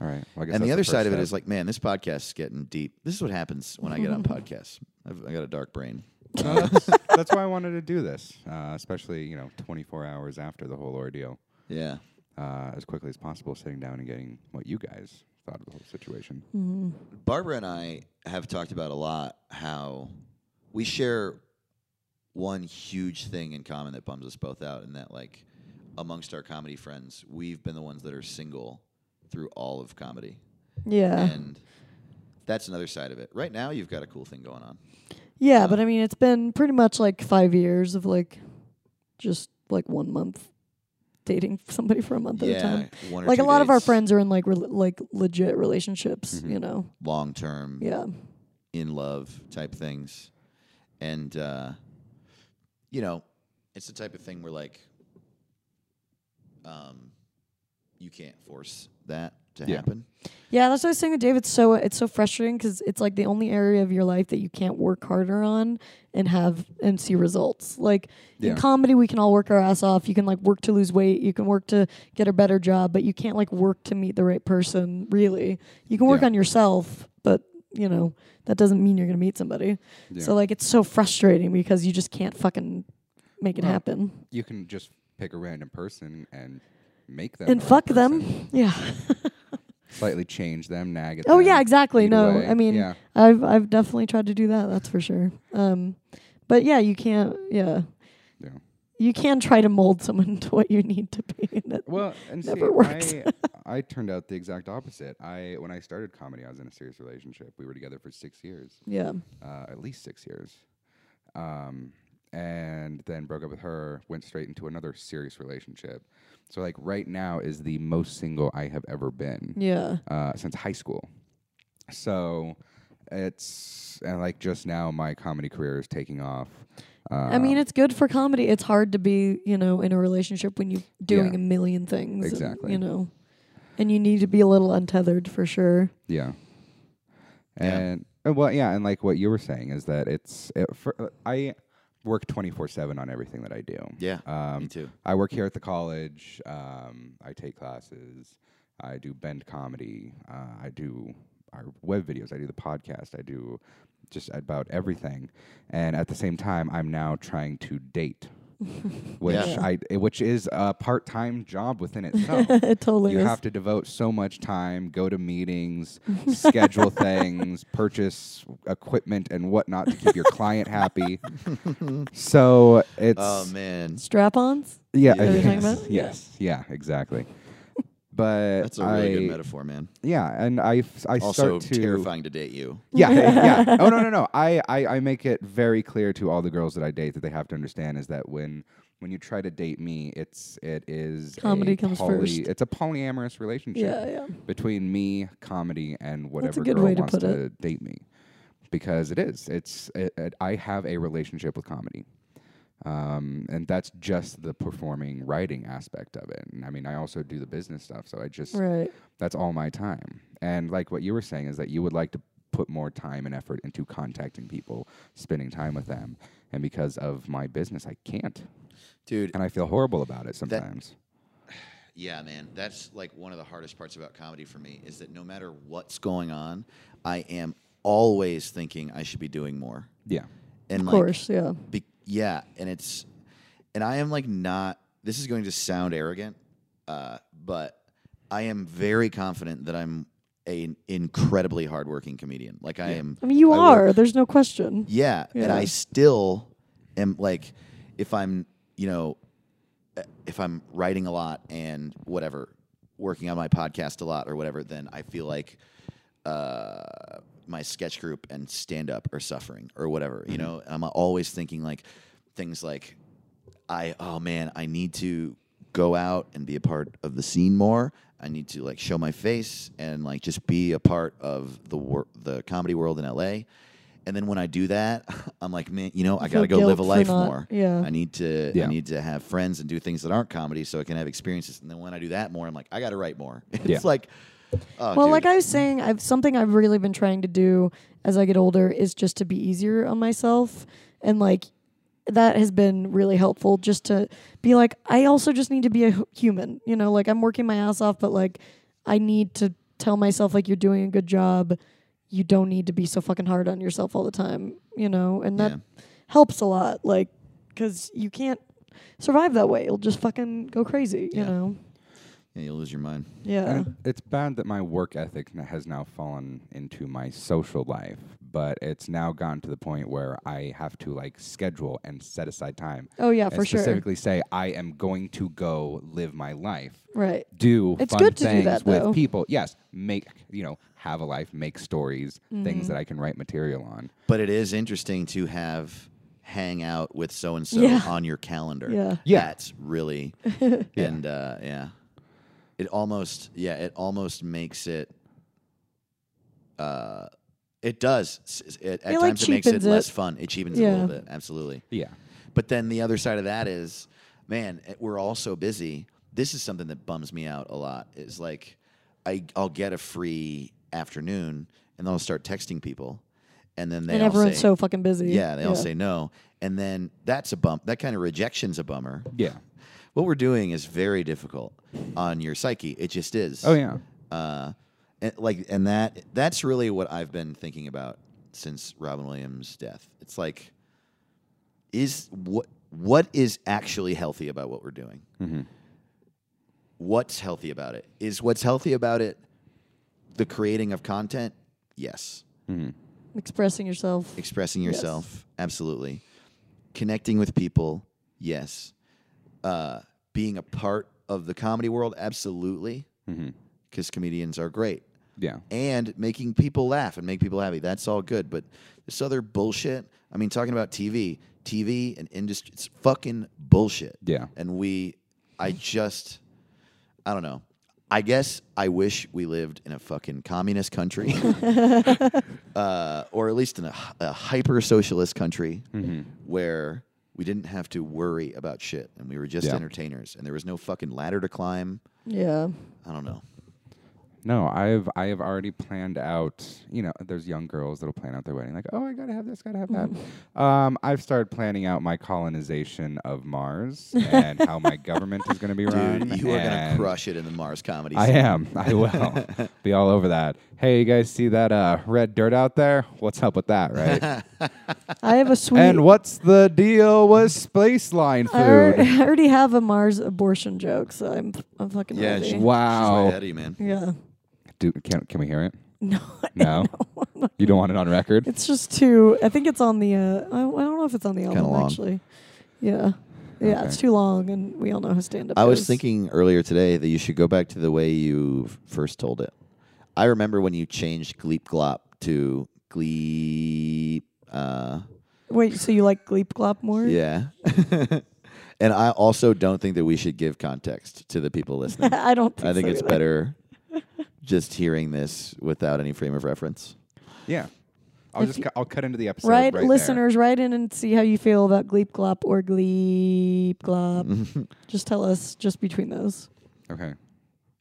All right. Well, I guess And the other first side of it is like, man, this podcast is getting deep. This is what happens when I get on [laughs] podcasts. I've, I got a dark brain. No, that's, that's why I wanted to do this, uh, especially you know 24 hours after the whole ordeal, Yeah. uh, as quickly as possible, sitting down and getting what you guys thought of the whole situation. Mm-hmm. Barbara and I have talked about a lot how we share one huge thing in common that bums us both out, and that like amongst our comedy friends, we've been the ones that are single through all of comedy, Yeah. and that's another side of it. Right now, you've got a cool thing going on. yeah, but uh, I mean, it's been pretty much like five years of like just like one month dating [laughs] somebody for a month at a time. one or Like a two lot of our dates, friends are in like rel like legit relationships, Mhm. you know. long term, Yeah. in love type things, and uh, you know, it's the type of thing where like, um, you can't force that to Yeah. happen. Yeah, that's what I was saying with David. So it's so frustrating because it's like the only area of your life that you can't work harder on and have and see results. Like Yeah. in comedy, we can all work our ass off. You can like work to lose weight. You can work to get a better job, but you can't like work to meet the right person. Really, you can work Yeah. on yourself, but you know that doesn't mean you're gonna meet somebody. Yeah. So like it's so frustrating because you just can't fucking make it Well, happen you can just pick a random person and make them and fuck person. them. Yeah. [laughs] slightly change them, nag at Oh them. yeah, exactly. No. I mean, yeah, I've I've definitely tried to do that. That's for sure. Um, but yeah, you can't. Yeah, yeah. you can try to mold someone [laughs] to what you need to be. and it- Well, and Never see, works. I, I turned out the exact opposite. I when I started comedy, I was in a serious relationship. We were together for six years, yeah. uh, at least six years, um, and then broke up with her. Went straight into another serious relationship. So like right now is the most single I have ever been Yeah. uh, since high school. So it's and like just now, my comedy career is taking off. Uh, I mean, it's good for comedy. It's hard to be, you know, in a relationship when you're doing Yeah. a million things. and, Exactly. you know, and you need to be a little untethered for sure. Yeah. Yeah. And uh, well, yeah, and like what you were saying is that it's it, for, uh, I work twenty four seven on everything that I do. Yeah, me Um, too. I work here at the college. Um, I take classes. I do bend comedy. Uh, I do our web videos. I do the podcast. I do just about everything. And at the same time, I'm now trying to date [laughs] which Yeah. I eh, which is a part time job within [laughs] itself. it totally you is. have to devote so much time, go to meetings, schedule [laughs] things, purchase equipment and whatnot to keep your client happy. so it's Oh man, Strap-ons. yeah, Is that what you're talking yes, about? yes, yeah, exactly. But that's a really I, good metaphor, man. Yeah, and I Also start to terrifying to date you. yeah, yeah. [laughs] Oh no, no, no. I, I, I make it very clear to all the girls that I date that they have to understand is that when when you try to date me, it's it is Comedy comes poly- first. It's a polyamorous relationship Yeah, yeah. between me, comedy, and whatever good girl way to wants to date me, because it is. It's it, it, I have a relationship with comedy. Um, and that's just the performing writing aspect of it. And I mean, I also do the business stuff, so I just Right. that's all my time. And like what you were saying is that you would like to put more time and effort into contacting people, spending time with them. And because of my business, I can't. Dude, And I feel horrible about it sometimes. [sighs] Yeah, man. That's like one of the hardest parts about comedy for me is that no matter what's going on, I am always thinking I should be doing more. yeah. And Of like, course, yeah. Be- yeah, and it's, and I am like not. This is going to sound arrogant, uh, but I am very confident that I'm an incredibly hardworking comedian. Like I am. I mean, you I are. work- There's no question. yeah, and I still am like, if I'm, you know, uh, if I'm writing a lot and whatever, working on my podcast a lot or whatever, then I feel like uh, my sketch group and stand up are suffering or whatever. You mm-hmm. know, I'm always thinking like things like, I oh man, I need to go out and be a part of the scene more. I need to like show my face and like just be a part of the wor- the comedy world in LA. And then when I do that, [laughs] I'm like, man, you know, I feel got to go live a life not- more. yeah. I need to Yeah. I need to have friends and do things that aren't comedy so I can have experiences. And then when I do that more, I'm like, I got to write more. [laughs] It's Yeah. like oh, well, dude. like I was saying, I've something I've really been trying to do as I get older is just to be easier on myself, and like that has been really helpful. Just to be like, I also just need to be a human. You know, like I'm working my ass off, but like I need to tell myself like you're doing a good job. You don't need to be so fucking hard on yourself all the time. You know, and that Yeah. helps a lot. Like, because you can't survive that way. You'll just fucking go crazy. You Yeah. know. Yeah, you'll lose your mind. Yeah. And it's bad that my work ethic has now fallen into my social life, but it's now gotten to the point where I have to like schedule and set aside time. Oh yeah, and for sure. specifically say I am going to go live my life. Right. do It's fun good to do things that, with though. people. Yes, make you know have a life, make stories, Mm-hmm. things that I can write material on. But it is interesting to have hang out with so and so on your calendar. Yeah. Yeah. That's really [laughs] and uh, yeah. It almost yeah, it almost makes it uh it does. S- s- It, at It, like, times it makes it cheapens it. less fun. It cheapens it a Yeah. little bit, absolutely. Yeah, But then the other side of that is, man, eh, we're all so busy. This is something that bums me out a lot. Is like, I I'll get a free afternoon, and then I'll start texting people, and then they and all everyone's say, so fucking busy. yeah, they all say no, and then that's a bump. That kind of rejection's a bummer. yeah. What we're doing is very difficult on your psyche. It just is. Oh yeah, Uh, and like, and that that's really what I've been thinking about since Robin Williams' death. It's like, is what what is actually healthy about what we're doing? Mm-hmm. What's healthy about it? Is what's healthy about it the creating of content? Yes. Expressing yourself. Expressing Yes. yourself? Absolutely. Connecting with people? Yes. Uh, being a part of the comedy world? Absolutely. Because comedians are great yeah. and making people laugh and make people happy. That's all good. But this other bullshit, I mean, talking about TV, TV and industry, it's fucking bullshit. Yeah. And we, I just, I don't know. I guess I wish we lived in a fucking communist country, [laughs] uh, or at least in a, a hyper socialist country Mm-hmm. where we didn't have to worry about shit and we were just Yeah. entertainers and there was no fucking ladder to climb. Yeah. I don't know. No, I've I have already planned out. You know, there's young girls that'll plan out their wedding, like, oh, I gotta have this, gotta have that. [laughs] Um, I've started planning out my colonization of Mars and how my government is going to be run. Dude, you are gonna crush it in the Mars comedy. I scene. am. I will [laughs] be all over that. Hey, you guys see that uh, red dirt out there? What's up with that, right? [laughs] I have a sweet. and what's the deal with space line I alre- food? I already have a Mars abortion joke, so I'm I'm fucking Yeah, ready. she- She's way Wow. ahead of you, man. yeah. Do, can can we hear it? No. [laughs] No. You don't want it on record? It's just too. I think it's on the. Uh, I, I don't know if it's on the Kinda album long. actually. Yeah. Yeah, it's too long, and we all know how stand up. I was thinking earlier today that you should go back to the way you f- first told it. I remember when you changed Gleep Glop to Gleep. Uh, Wait, so you like Gleep Glop more? yeah. [laughs] and I also don't think that we should give context to the people listening. [laughs] I don't. Think I think so it's either. better just hearing this without any frame of reference. Yeah. I'll If just cu- I'll cut into the episode. Right, right there. listeners, write in and see how you feel about Gleep Glop or Gleep Glop. [laughs] just tell us, just between those. Okay.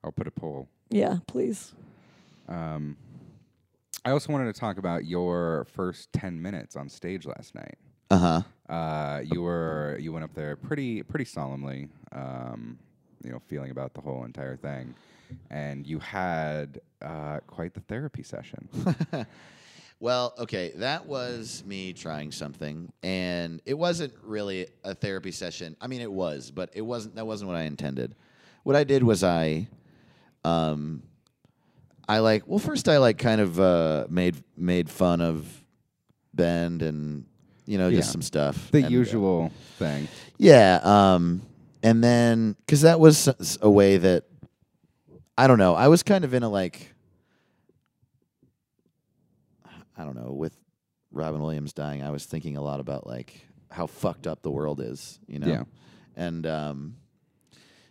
I'll put a poll. Yeah, please. Um, I also wanted to talk about your first ten minutes on stage last night. Uh huh. Uh, you were you went up there pretty pretty solemnly, um, you know, feeling about the whole entire thing, and you had uh, quite the therapy session. [laughs] Well, okay, that was me trying something, and it wasn't really a therapy session. I mean, it was, but it wasn't. That wasn't what I intended. What I did was I, um, I like. Well, first I like kind of uh, made made fun of Bend and you know just Yeah. some stuff. The And, uh, usual thing. yeah. Um, and then because that was s- s- a way that I don't know. I was kind of in a like I don't know with Robin Williams dying. I was thinking a lot about like how fucked up the world is, you know. Yeah. And um,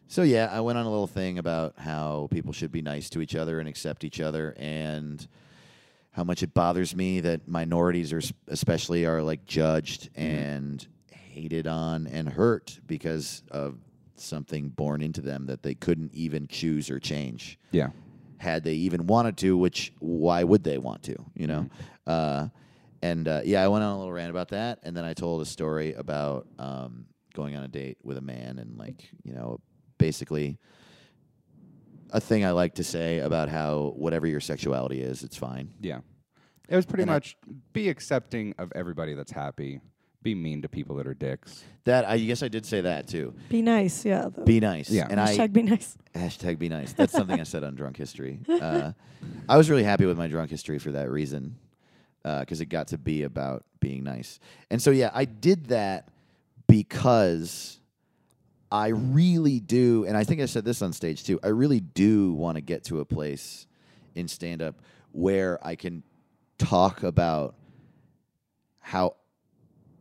so yeah, I went on a little thing about how people should be nice to each other and accept each other, and how much it bothers me that minorities are especially are like judged and hated on and hurt because of something born into them that they couldn't even choose or change Yeah. had they even wanted to which why would they want to you know uh, and uh, yeah i went on a little rant about that and then i told a story about um, going on a date with a man and like you know basically a thing i like to say about how whatever your sexuality is it's fine Yeah. It was pretty And I- much be accepting of everybody that's happy. Be mean to people that are dicks. that i guess i did say that too Be nice, yeah. Though. be nice Yeah. and i Hashtag be nice. Hashtag be nice. That's something I said on Drunk History. Uh, I was really happy with my Drunk History for that reason, because it got to be about being nice. And so, yeah, I did that because I really do, and I think I said this on stage too. I really do want to get to a place in stand up where I can talk about how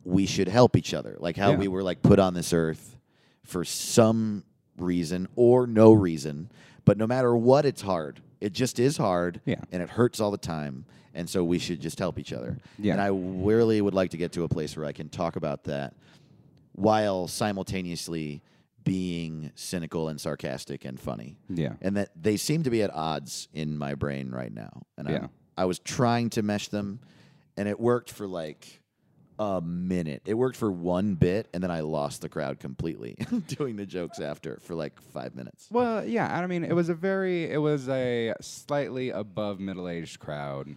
we should help each other, like how Yeah. we were like put on this earth for some reason or no reason. But no matter what, it's hard. It just is hard, Yeah. and it hurts all the time. And so we should just help each other. Yeah. And I really would like to get to a place where I can talk about that while simultaneously being cynical and sarcastic and funny. Yeah. And that they seem to be at odds in my brain right now. And Yeah. I'm, I was trying to mesh them, and it worked for like a minute. It worked for one bit, and then I lost the crowd completely [laughs] doing the jokes after for like five minutes. Well, yeah, I mean, it was a very, it was a slightly above middle-aged crowd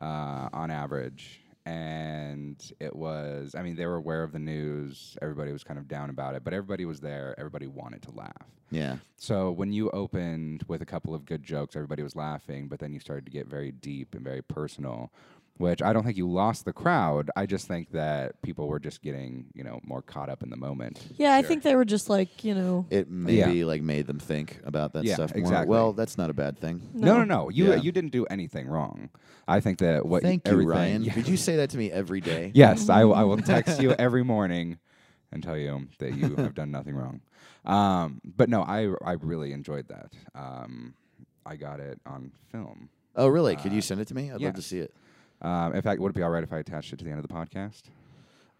uh, on average, and it was, I mean, they were aware of the news. Everybody was kind of down about it, but everybody was there. Everybody wanted to laugh. Yeah. So when you opened with a couple of good jokes, everybody was laughing, but then you started to get very deep and very personal. Which I don't think you lost the crowd. I just think that people were just getting, you know, more caught up in the moment. Yeah, I think they were just like, you know, It maybe like made them think about that Yeah, stuff more. exactly. Well, that's not a bad thing. No, no, No. no. You Yeah. you didn't do anything wrong. I think that what Thank you, everything- Ryan. Yeah. [laughs] Did you say that to me every day? [laughs] Yes, I, will- I will [laughs] text you every morning and tell you that you have done nothing wrong. Um, but no, I I really enjoyed that. Um, I got it on film. Oh, really? Could Uh, you send it to me? I'd love to see it. Um, in fact, would it be all right if I attached it to the end of the podcast?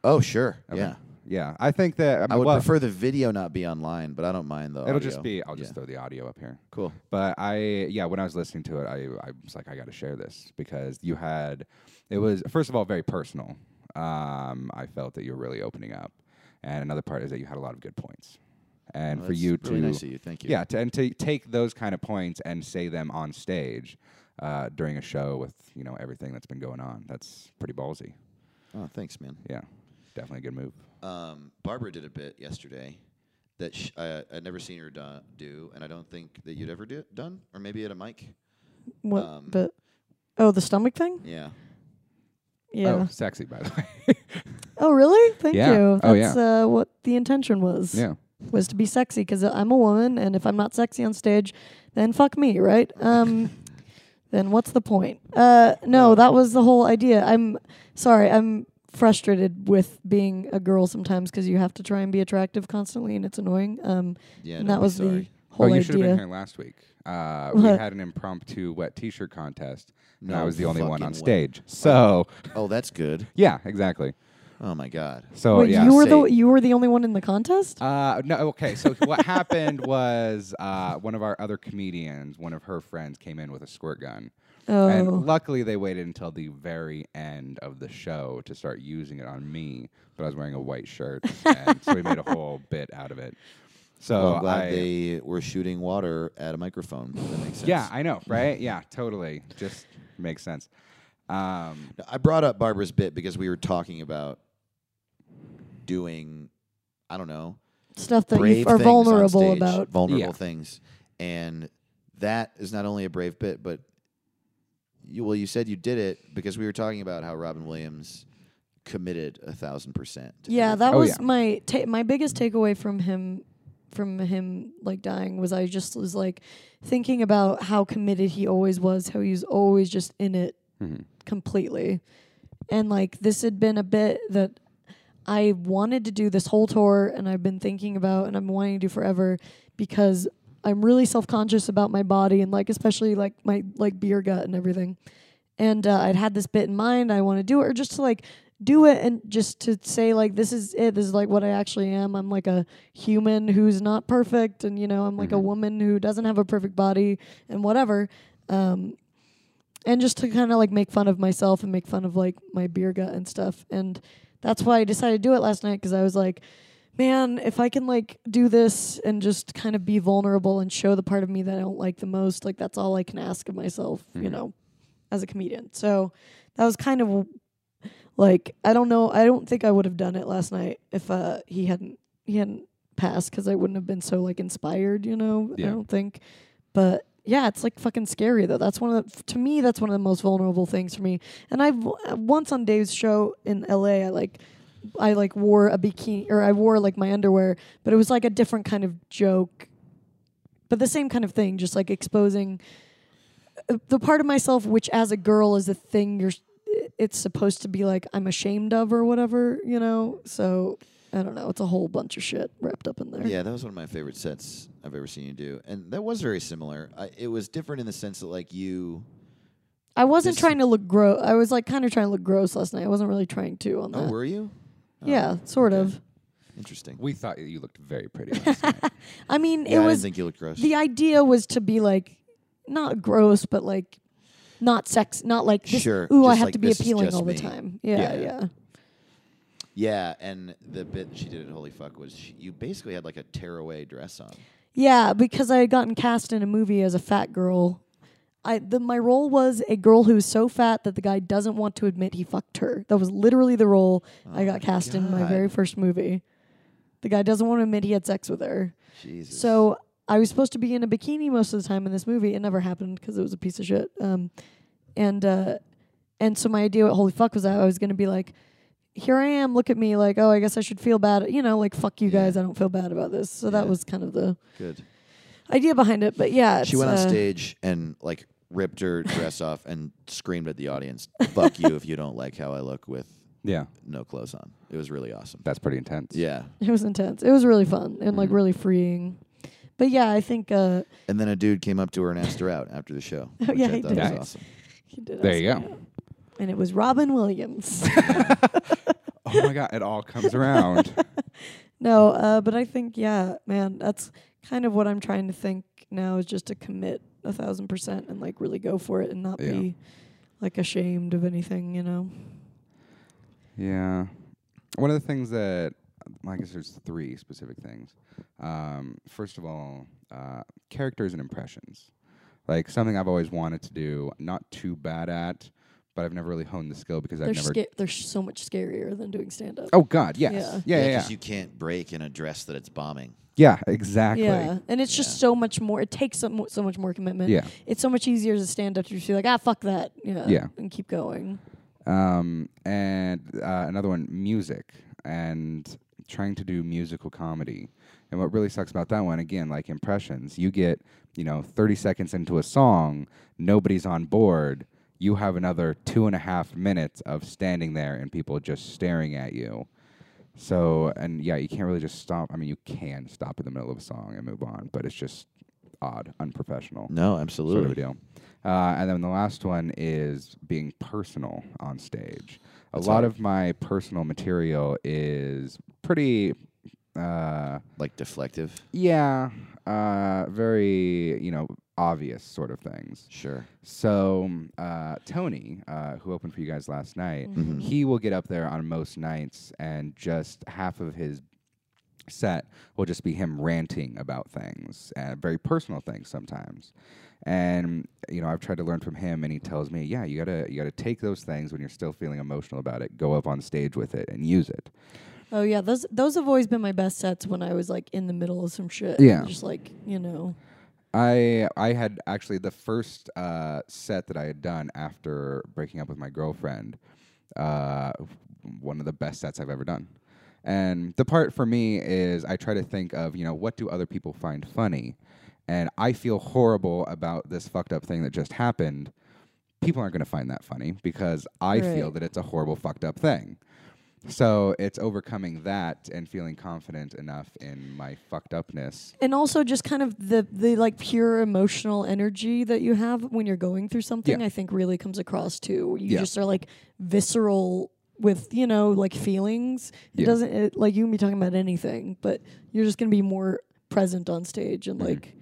Oh, sure. Okay. Yeah. yeah. I think that I would well, prefer the video not be online, but I don't mind the It'll audio. just be. I'll just Yeah. throw the audio up here. cool. But I, yeah, when I was listening to it, I, I was like, I got to share this because you had, it was first of all very personal. Um, I felt that you were really opening up, and another part is that you had a lot of good points, and Well, for you really to, nice of you. Thank you. yeah, to, and to take those kind of points and say them on stage uh, during a show with you know everything that's been going on, that's pretty ballsy. Oh, thanks, man. Yeah, definitely a good move. Um, Barbara did a bit yesterday that sh- I, I'd never seen her do, do, and I don't think that you'd ever do, it done, or maybe at a mic. What? Um, but oh, the stomach thing. Yeah. Yeah. Oh, sexy by the way. [laughs] Oh, really? Thank Yeah. you. Oh, That's uh, what the intention was. yeah. Was to be sexy because I'm a woman, and if I'm not sexy on stage, then fuck me, right? Um, then what's the point? Uh, no, that was the whole idea. I'm sorry. I'm frustrated with being a girl sometimes because you have to try and be attractive constantly, and it's annoying. Um, Yeah. and don't that was sorry. the whole oh, you should have been idea. here last week. Uh, we had an impromptu wet T-shirt contest. and I was the only one fucking on way. stage. So Oh, that's good. [laughs] yeah, exactly. Oh my God. So Wait, yeah. you were Say- the you were the only one in the contest. Uh, no, okay. So what happened [laughs] was uh, one of our other comedians, one of her friends, came in with a squirt gun, oh, and luckily they waited until the very end of the show to start using it on me. But I was wearing a white shirt, and so we made a whole [laughs] bit out of it. So Well, I'm glad I, they were shooting water at a microphone. That makes sense. yeah, I know, right? Yeah, totally. Just makes sense. Um, I brought up Barbara's bit because we were talking about doing, I don't know, stuff that brave you are vulnerable stage, about. vulnerable Yeah. things, and that is not only a brave bit, but you, well, you said you did it because we were talking about how Robin Williams committed a thousand percent. Yeah, that Oh, was yeah. my ta- my biggest takeaway from him from him like dying was I just was like thinking about how committed he always was, how he was always just in it mhm. completely. And like this had been a bit that I wanted to do this whole tour and I've been thinking about and I'm wanting to do forever because I'm really self-conscious about my body and like especially like my like beer gut and everything. And uh, I'd had this bit in mind. I want to do it or just to like do it and just to say like this is it. This is like what I actually am. I'm like a human who's not perfect and you know, I'm like a Mhm. woman who doesn't have a perfect body and whatever. Um and just to kind of like make fun of myself and make fun of like my beer gut and stuff. And that's why I decided to do it last night because I was like, man, if I can like do this and just kind of be vulnerable and show the part of me that I don't like the most, like that's all I can ask of myself, you Mhm. know, as a comedian. So that was kind of like I don't know, I don't think I would have done it last night if uh he hadn't he hadn't passed because I wouldn't have been so like inspired, you know. I don't think, but yeah, it's like fucking scary though. That's one of the, to me that's one of the most vulnerable things for me. And I've once on Dave's show in L.A. I like I like wore a bikini or I wore like my underwear, but it was like a different kind of joke, but the same kind of thing, just like exposing uh, the part of myself which as a girl is a thing you're it's supposed to be like I'm ashamed of or whatever, you know. So I don't know. It's a whole bunch of shit wrapped up in there. Yeah, that was one of my favorite sets I've ever seen you do, and that was very similar. I, it was different in the sense that like you. I wasn't trying to look gross. I was like kind of trying to look gross last night. I wasn't really trying to on oh, that. Oh, were you? Oh, yeah, sort okay. of. Interesting. we thought you looked very pretty [laughs] last night. I mean, Yeah, it I was didn't think you looked gross. the idea was to be like not gross, but like not sex, not like this, Sure, Ooh, I just have like, to be this is appealing just all the me. time. Yeah, Yeah. yeah. Yeah, and the bit she did at Holy Fuck was she, you basically had like a tearaway dress on. Yeah, because I had gotten cast in a movie as a fat girl. I the my role was a girl who was so fat that the guy doesn't want to admit he fucked her. That was literally the role I Oh got my cast in my very first movie. The guy doesn't want to admit he had sex with her. Jesus. So I was supposed to be in a bikini most of the time in this movie. It never happened because it was a piece of shit. Um, and uh, and so my idea at Holy Fuck was that I was going to be like, here I am, look at me, like, oh, I guess I should feel bad. You know, like, fuck you Yeah. guys, I don't feel bad about this. So that was kind of the good. idea behind it. But yeah, She it's, went on uh, stage and like ripped her [laughs] dress off and screamed at the audience, "Fuck you if you don't like how I look with yeah, no clothes on." It was really awesome. that's pretty intense. Yeah. It was intense. It was really fun and like Mhm. really freeing. But yeah, I think uh, And then a dude came up to her and asked her out after the show. [laughs] which yeah, I he thought did. was Nice. awesome. he did. There you go. out. And it was Robin Williams. [laughs] oh my god, it all comes around. [laughs] No, uh, but I think yeah, man, that's kind of what I'm trying to think now is just to commit a thousand percent and like really go for it and not Yeah. be like ashamed of anything, you know. Yeah. One of the things that I guess there's three specific things. Um, first of all, uh, characters and impressions. Like something I've always wanted to do, not too bad at, but I've never really honed the skill because They're I've never. sca- they're so much scarier than doing stand up. oh God, yes, Yeah. yeah, yeah, yeah, 'cause you can't break in a dress that it's bombing. Yeah, exactly. Yeah, and it's just so much more. It takes so, mo- so much more commitment. Yeah. it's so much easier as a stand up to just be like, ah, fuck that, yeah, Yeah. and keep going. Um, and uh, another one, music, and trying to do musical comedy. And what really sucks about that one, again, like impressions, you get, you know, 30 seconds into a song, nobody's on board. You have another two and a half minutes of standing there and people just staring at you. So, and yeah, you can't really just stop. I mean, you can stop in the middle of a song and move on, but it's just odd, unprofessional No, absolutely. sort of a deal. Uh, and then the last one is being personal on stage. A That's lot of my personal material is pretty, uh, Like deflective. yeah, uh, very, you know, obvious sort of things. Sure. So uh, Tony, uh, who opened for you guys last night, Mhm. he will get up there on most nights, and just half of his set will just be him ranting about things, uh, very personal things sometimes. And you know, I've tried to learn from him, and he tells me, "Yeah, you gotta you gotta take those things when you're still feeling emotional about it, go up on stage with it, and use it." Oh yeah, those those have always been my best sets when I was like in the middle of some shit. Yeah. just like you know. I I had actually the first uh, set that I had done after breaking up with my girlfriend, uh, one of the best sets I've ever done. And the part for me is I try to think of you know what do other people find funny, and I feel horrible about this fucked up thing that just happened. People aren't going to find that funny because I feel that it's a horrible fucked up thing. So it's overcoming that and feeling confident enough in my fucked upness. and also just kind of the the like pure emotional energy that you have when you're going through something Yeah. i think really comes across too you Yeah. just are like visceral with you know like feelings it Yeah. doesn't it, like you can be talking about anything but you're just going to be more present on stage and Mhm. like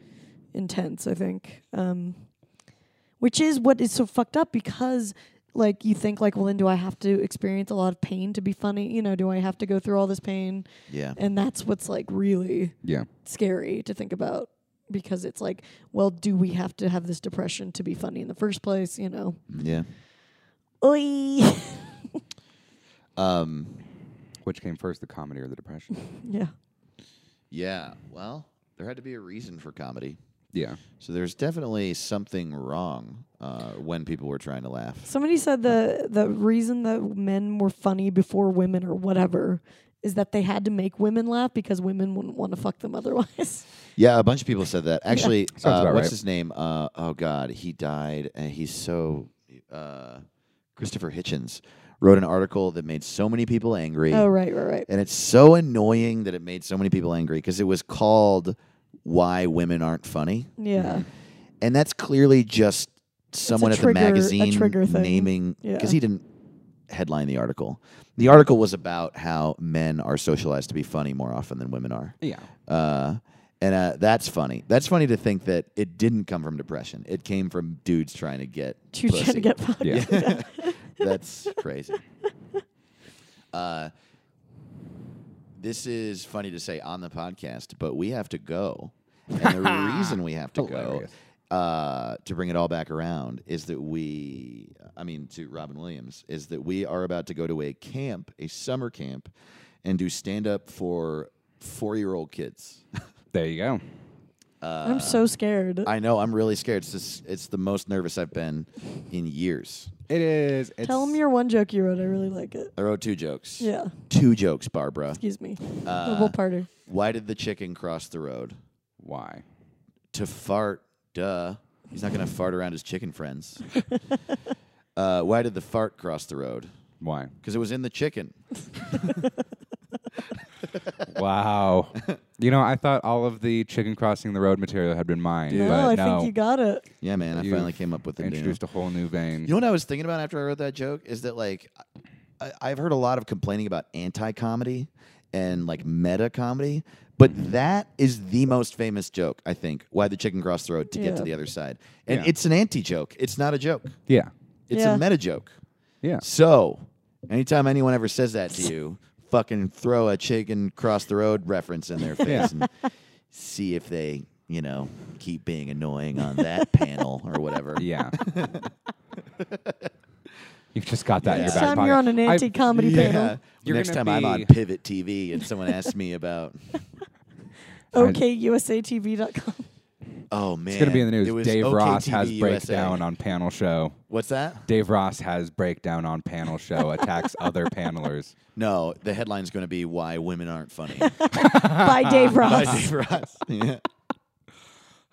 intense i think um which is what is so fucked up because like you think like well then do i have to experience a lot of pain to be funny you know do i have to go through all this pain Yeah. and that's what's like really Yeah. scary to think about because it's like, well, do we have to have this depression to be funny in the first place? You know, Yeah. Oy. [laughs] Um. Which came first, the comedy or the depression? [laughs] yeah. Yeah. Well, there had to be a reason for comedy. Yeah. So there's definitely something wrong uh, when people were trying to laugh. Somebody said the the reason that men were funny before women or whatever is that they had to make women laugh because women wouldn't want to fuck them [laughs] otherwise. Yeah, a bunch of people said that. Actually, [laughs] Sounds uh, what's right. his name? Uh, oh God, he died, and he's so. Uh, Christopher Hitchens wrote an article that made so many people angry. oh right, right, right. And it's so annoying that it made so many people angry because it was called "Why Women Aren't Funny," Yeah. and that's clearly just someone at trigger- the a magazine trigger thing. naming Yeah. because he didn't headline the article. The article was about how men are socialized to be funny more often than women are. Yeah. Uh, and uh, that's funny. That's funny to think that it didn't come from depression. It came from dudes trying to get [laughs] Too trying to get fucked. Yeah. [laughs] [laughs] That's crazy. Uh, this is funny to say on the podcast, but we have to go. [laughs] And the reason we have to go Hilarious. uh, to bring it all back around is that we, I mean, to Robin Williams, is that we are about to go to a camp, a summer camp, and do stand up for four year old kids. [laughs] There you go. I'm so scared. I know, I'm really scared. It's, just, it's the most nervous I've been in years. It is. It's, Tell them your one joke you wrote. I really like it. I wrote two jokes. Yeah. Two jokes, Barbara. Excuse me. Uh, Double parter. Why did the chicken cross the road? Why? To fart. Duh. He's not going to fart around his chicken friends. [laughs] uh, why did the fart cross the road? Why? Because it was in the chicken. [laughs] [laughs] [laughs] wow. You know, I thought all of the chicken crossing the road material had been mine. Dude. but no, I no. think you got it. Yeah, man. I You've finally came up with a new. introduced a whole new vein. You know what I was thinking about after I wrote that joke is that like I, I've heard a lot of complaining about anti-comedy and like meta comedy, but mm-hmm. that is the most famous joke. I think why the chicken crossed the road to get to the other side, and Yeah. it's an anti-joke. It's not a joke. Yeah. It's Yeah. a meta joke. Yeah. So, anytime anyone ever says that to you, fucking throw a chicken cross the road reference in their [laughs] face Yeah. and see if they, you know, keep being annoying on that [laughs] panel or whatever. Yeah. [laughs] You've just got that in your Next back time pocket. you're on an I- anti-comedy Yeah. panel, You're Next gonna time I'm on be- Pivot TV and someone asks me about, OKUSATV.com. oh man, It's going to be in the it news. was Dave Ross has USA. breakdown on panel show. What's that? Dave Ross has breakdown on panel show, attacks [laughs] other panelers. No, the headline's going to be "Why Women Aren't Funny" [laughs] By Dave Ross. by. Dave Ross. [laughs] Yeah.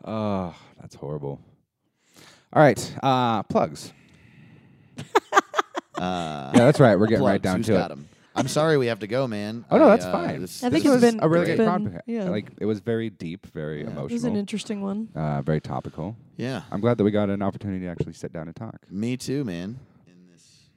Oh, that's horrible. All right, uh, plugs. Uh, Yeah, that's right. We're getting plugs. right down to got it. 'em? I'm sorry we have to go, man. Oh no, I, that's uh, fine. this- I think this it's was been- a really it's good been- podcast. yeah. Like it was very deep, very Yeah. It was It was emotional, an interesting one. uh, very topical. Yeah, I'm glad that we got an opportunity to actually sit down and talk. me too, man. In this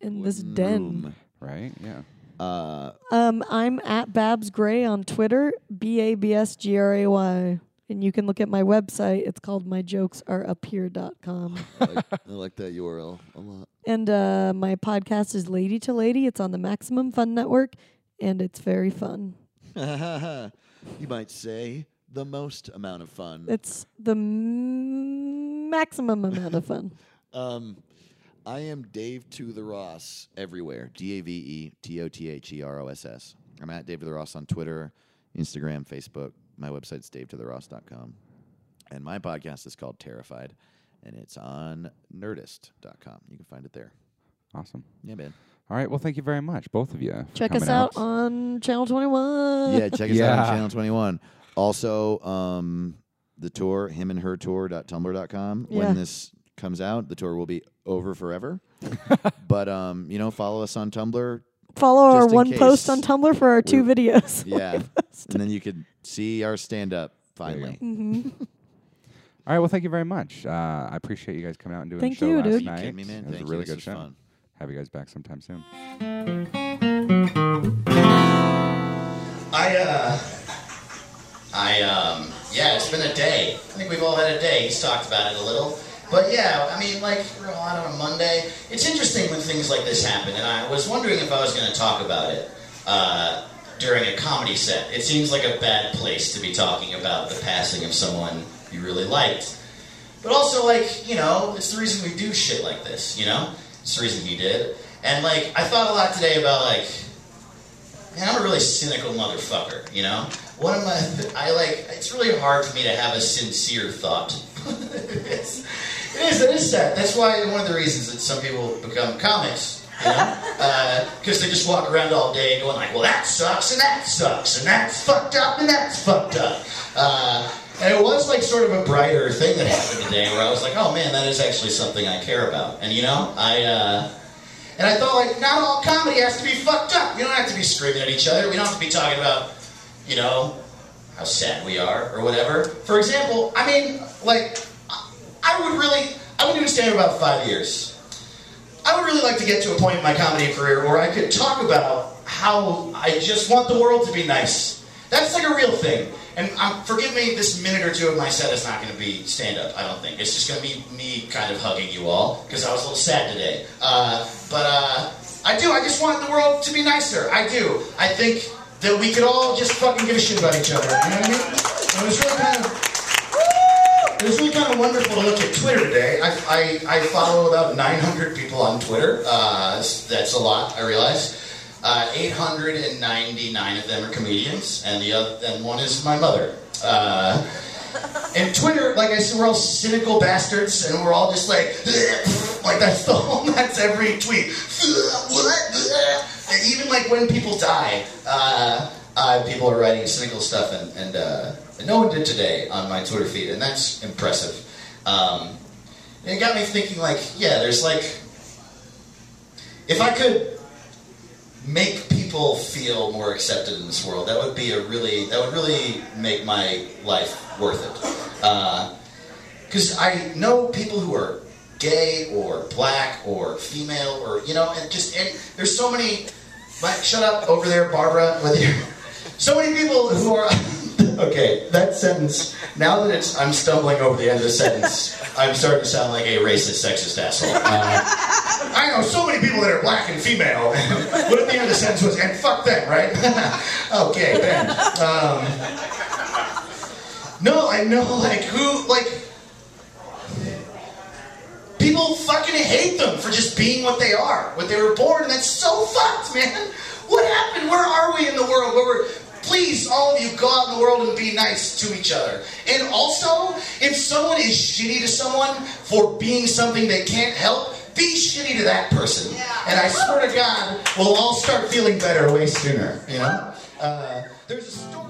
In this wooden den. room. Right? Yeah. Uh, Um, I'm at Babs Gray on Twitter, B A B S G R A Y. And you can look at my website. It's called myjokesareuphere.com. I, like, I like that URL a lot. And uh, my podcast is Lady to Lady. It's on the Maximum Fun Network, and it's very fun. [laughs] you might say the most amount of fun. It's the m- maximum amount of fun. [laughs] Um, I am Dave to the Ross everywhere. D A V E T O T H E R O S S. I'm at Dave to the Ross on Twitter, Instagram, Facebook. My website's davetotheross.com. And my podcast is called Terrified, and it's on nerdist.com. You can find it there. Awesome. Yeah, man. All right. Well, thank you very much, both of you. Check us coming out on Channel 21. Yeah, check us out on Channel 21. Also, um, the tour, him and her tour.tumblr.com. Yeah. When this comes out, the tour will be over forever. [laughs] but, um, you know, follow us on Tumblr. Follow our Just in one post on Tumblr for our two videos. Yeah. [laughs] and then you could see our stand up finally. hmm [laughs] All right. Well, thank you very much. Uh, I appreciate you guys coming out and doing Thank the show you, last dude. You night. kidding me, man? It was Thank a really you. good This show. fun. Have you guys back sometime soon. I, uh, I, um, yeah, it's been a day. I think we've all had a day. He's talked about it a little. But yeah, I mean, like, we're all out on a Monday. It's interesting when things like this happen, and I was wondering if I was going to talk about it uh, during a comedy set. It seems like a bad place to be talking about the passing of someone you really liked. But also, like, you know, it's the reason we do shit like this, you know? It's the reason he did. And, like, I thought a lot today about, like, Man, I'm a really cynical motherfucker, you know? One of my, I like, it's really hard for me to have a sincere thought. [laughs] it's, it is, it is sad. That's why one of the reasons that some people become comics, you know? [laughs] Because they just walk around all day going like, well, that sucks, and that sucks, and that's fucked up, and that's fucked up. Uh, and it was like sort of a brighter thing that happened today where I was like, oh man, that is actually something I care about. And you know, I, uh, and I thought, like, not all comedy has to be fucked up. We don't have to be screaming at each other. We don't have to be talking about, you know, how sad we are or whatever. For example, I mean, like, I- I would really, I've been doing stand up about five years. I would really like to get to a point in my comedy career where I could talk about how I just want the world to be nice. That's like a real thing. And um, forgive me, this minute or two of my set is not going to be stand up, I don't think. It's just going to be me kind of hugging you all because I was a little sad today. Uh, but uh, I do, I just want the world to be nicer. I do. I think that we could all just fucking give a shit about each other. You know what I mean? And it was really kind of. It was really kind of wonderful to look at Twitter today. I, I, I follow about 900 people on Twitter. Uh, that's a lot, I realize. Uh, 899 of them are comedians, and the other, and one is my mother. Uh, and Twitter, like I said, we're all cynical bastards, and we're all just like, [laughs] like that's the whole, [laughs] that's every tweet. [laughs] And even like when people die, uh, uh, people are writing cynical stuff, and, and, uh, and no one did today on my Twitter feed, and that's impressive. Um, and it got me thinking, like, yeah, there's like, if I could make people feel more accepted in this world, that would be a really, that would really make my life worth it. Uh, because I know people who are gay or black or female or you know, and just any, there's so many. Mike, shut up over there, Barbara, with you, So many people who are. Okay, that sentence. Now that it's, I'm stumbling over the end of the sentence. I'm starting to sound like a racist, sexist asshole. Uh, I know so many people that are black and female. what if the end of the sentence was, and fuck them, right? [laughs] okay, Ben. Um, no, I know, like, who, like, people fucking hate them for just being what they are, what they were born, and that's so fucked, man. What happened? Where are we in the world where we're please all of you go out in the world and be nice to each other. And also if someone is shitty to someone for being something they can't help be shitty to that person. And i swear to god we'll all start feeling better way sooner you know? Uh, there's a story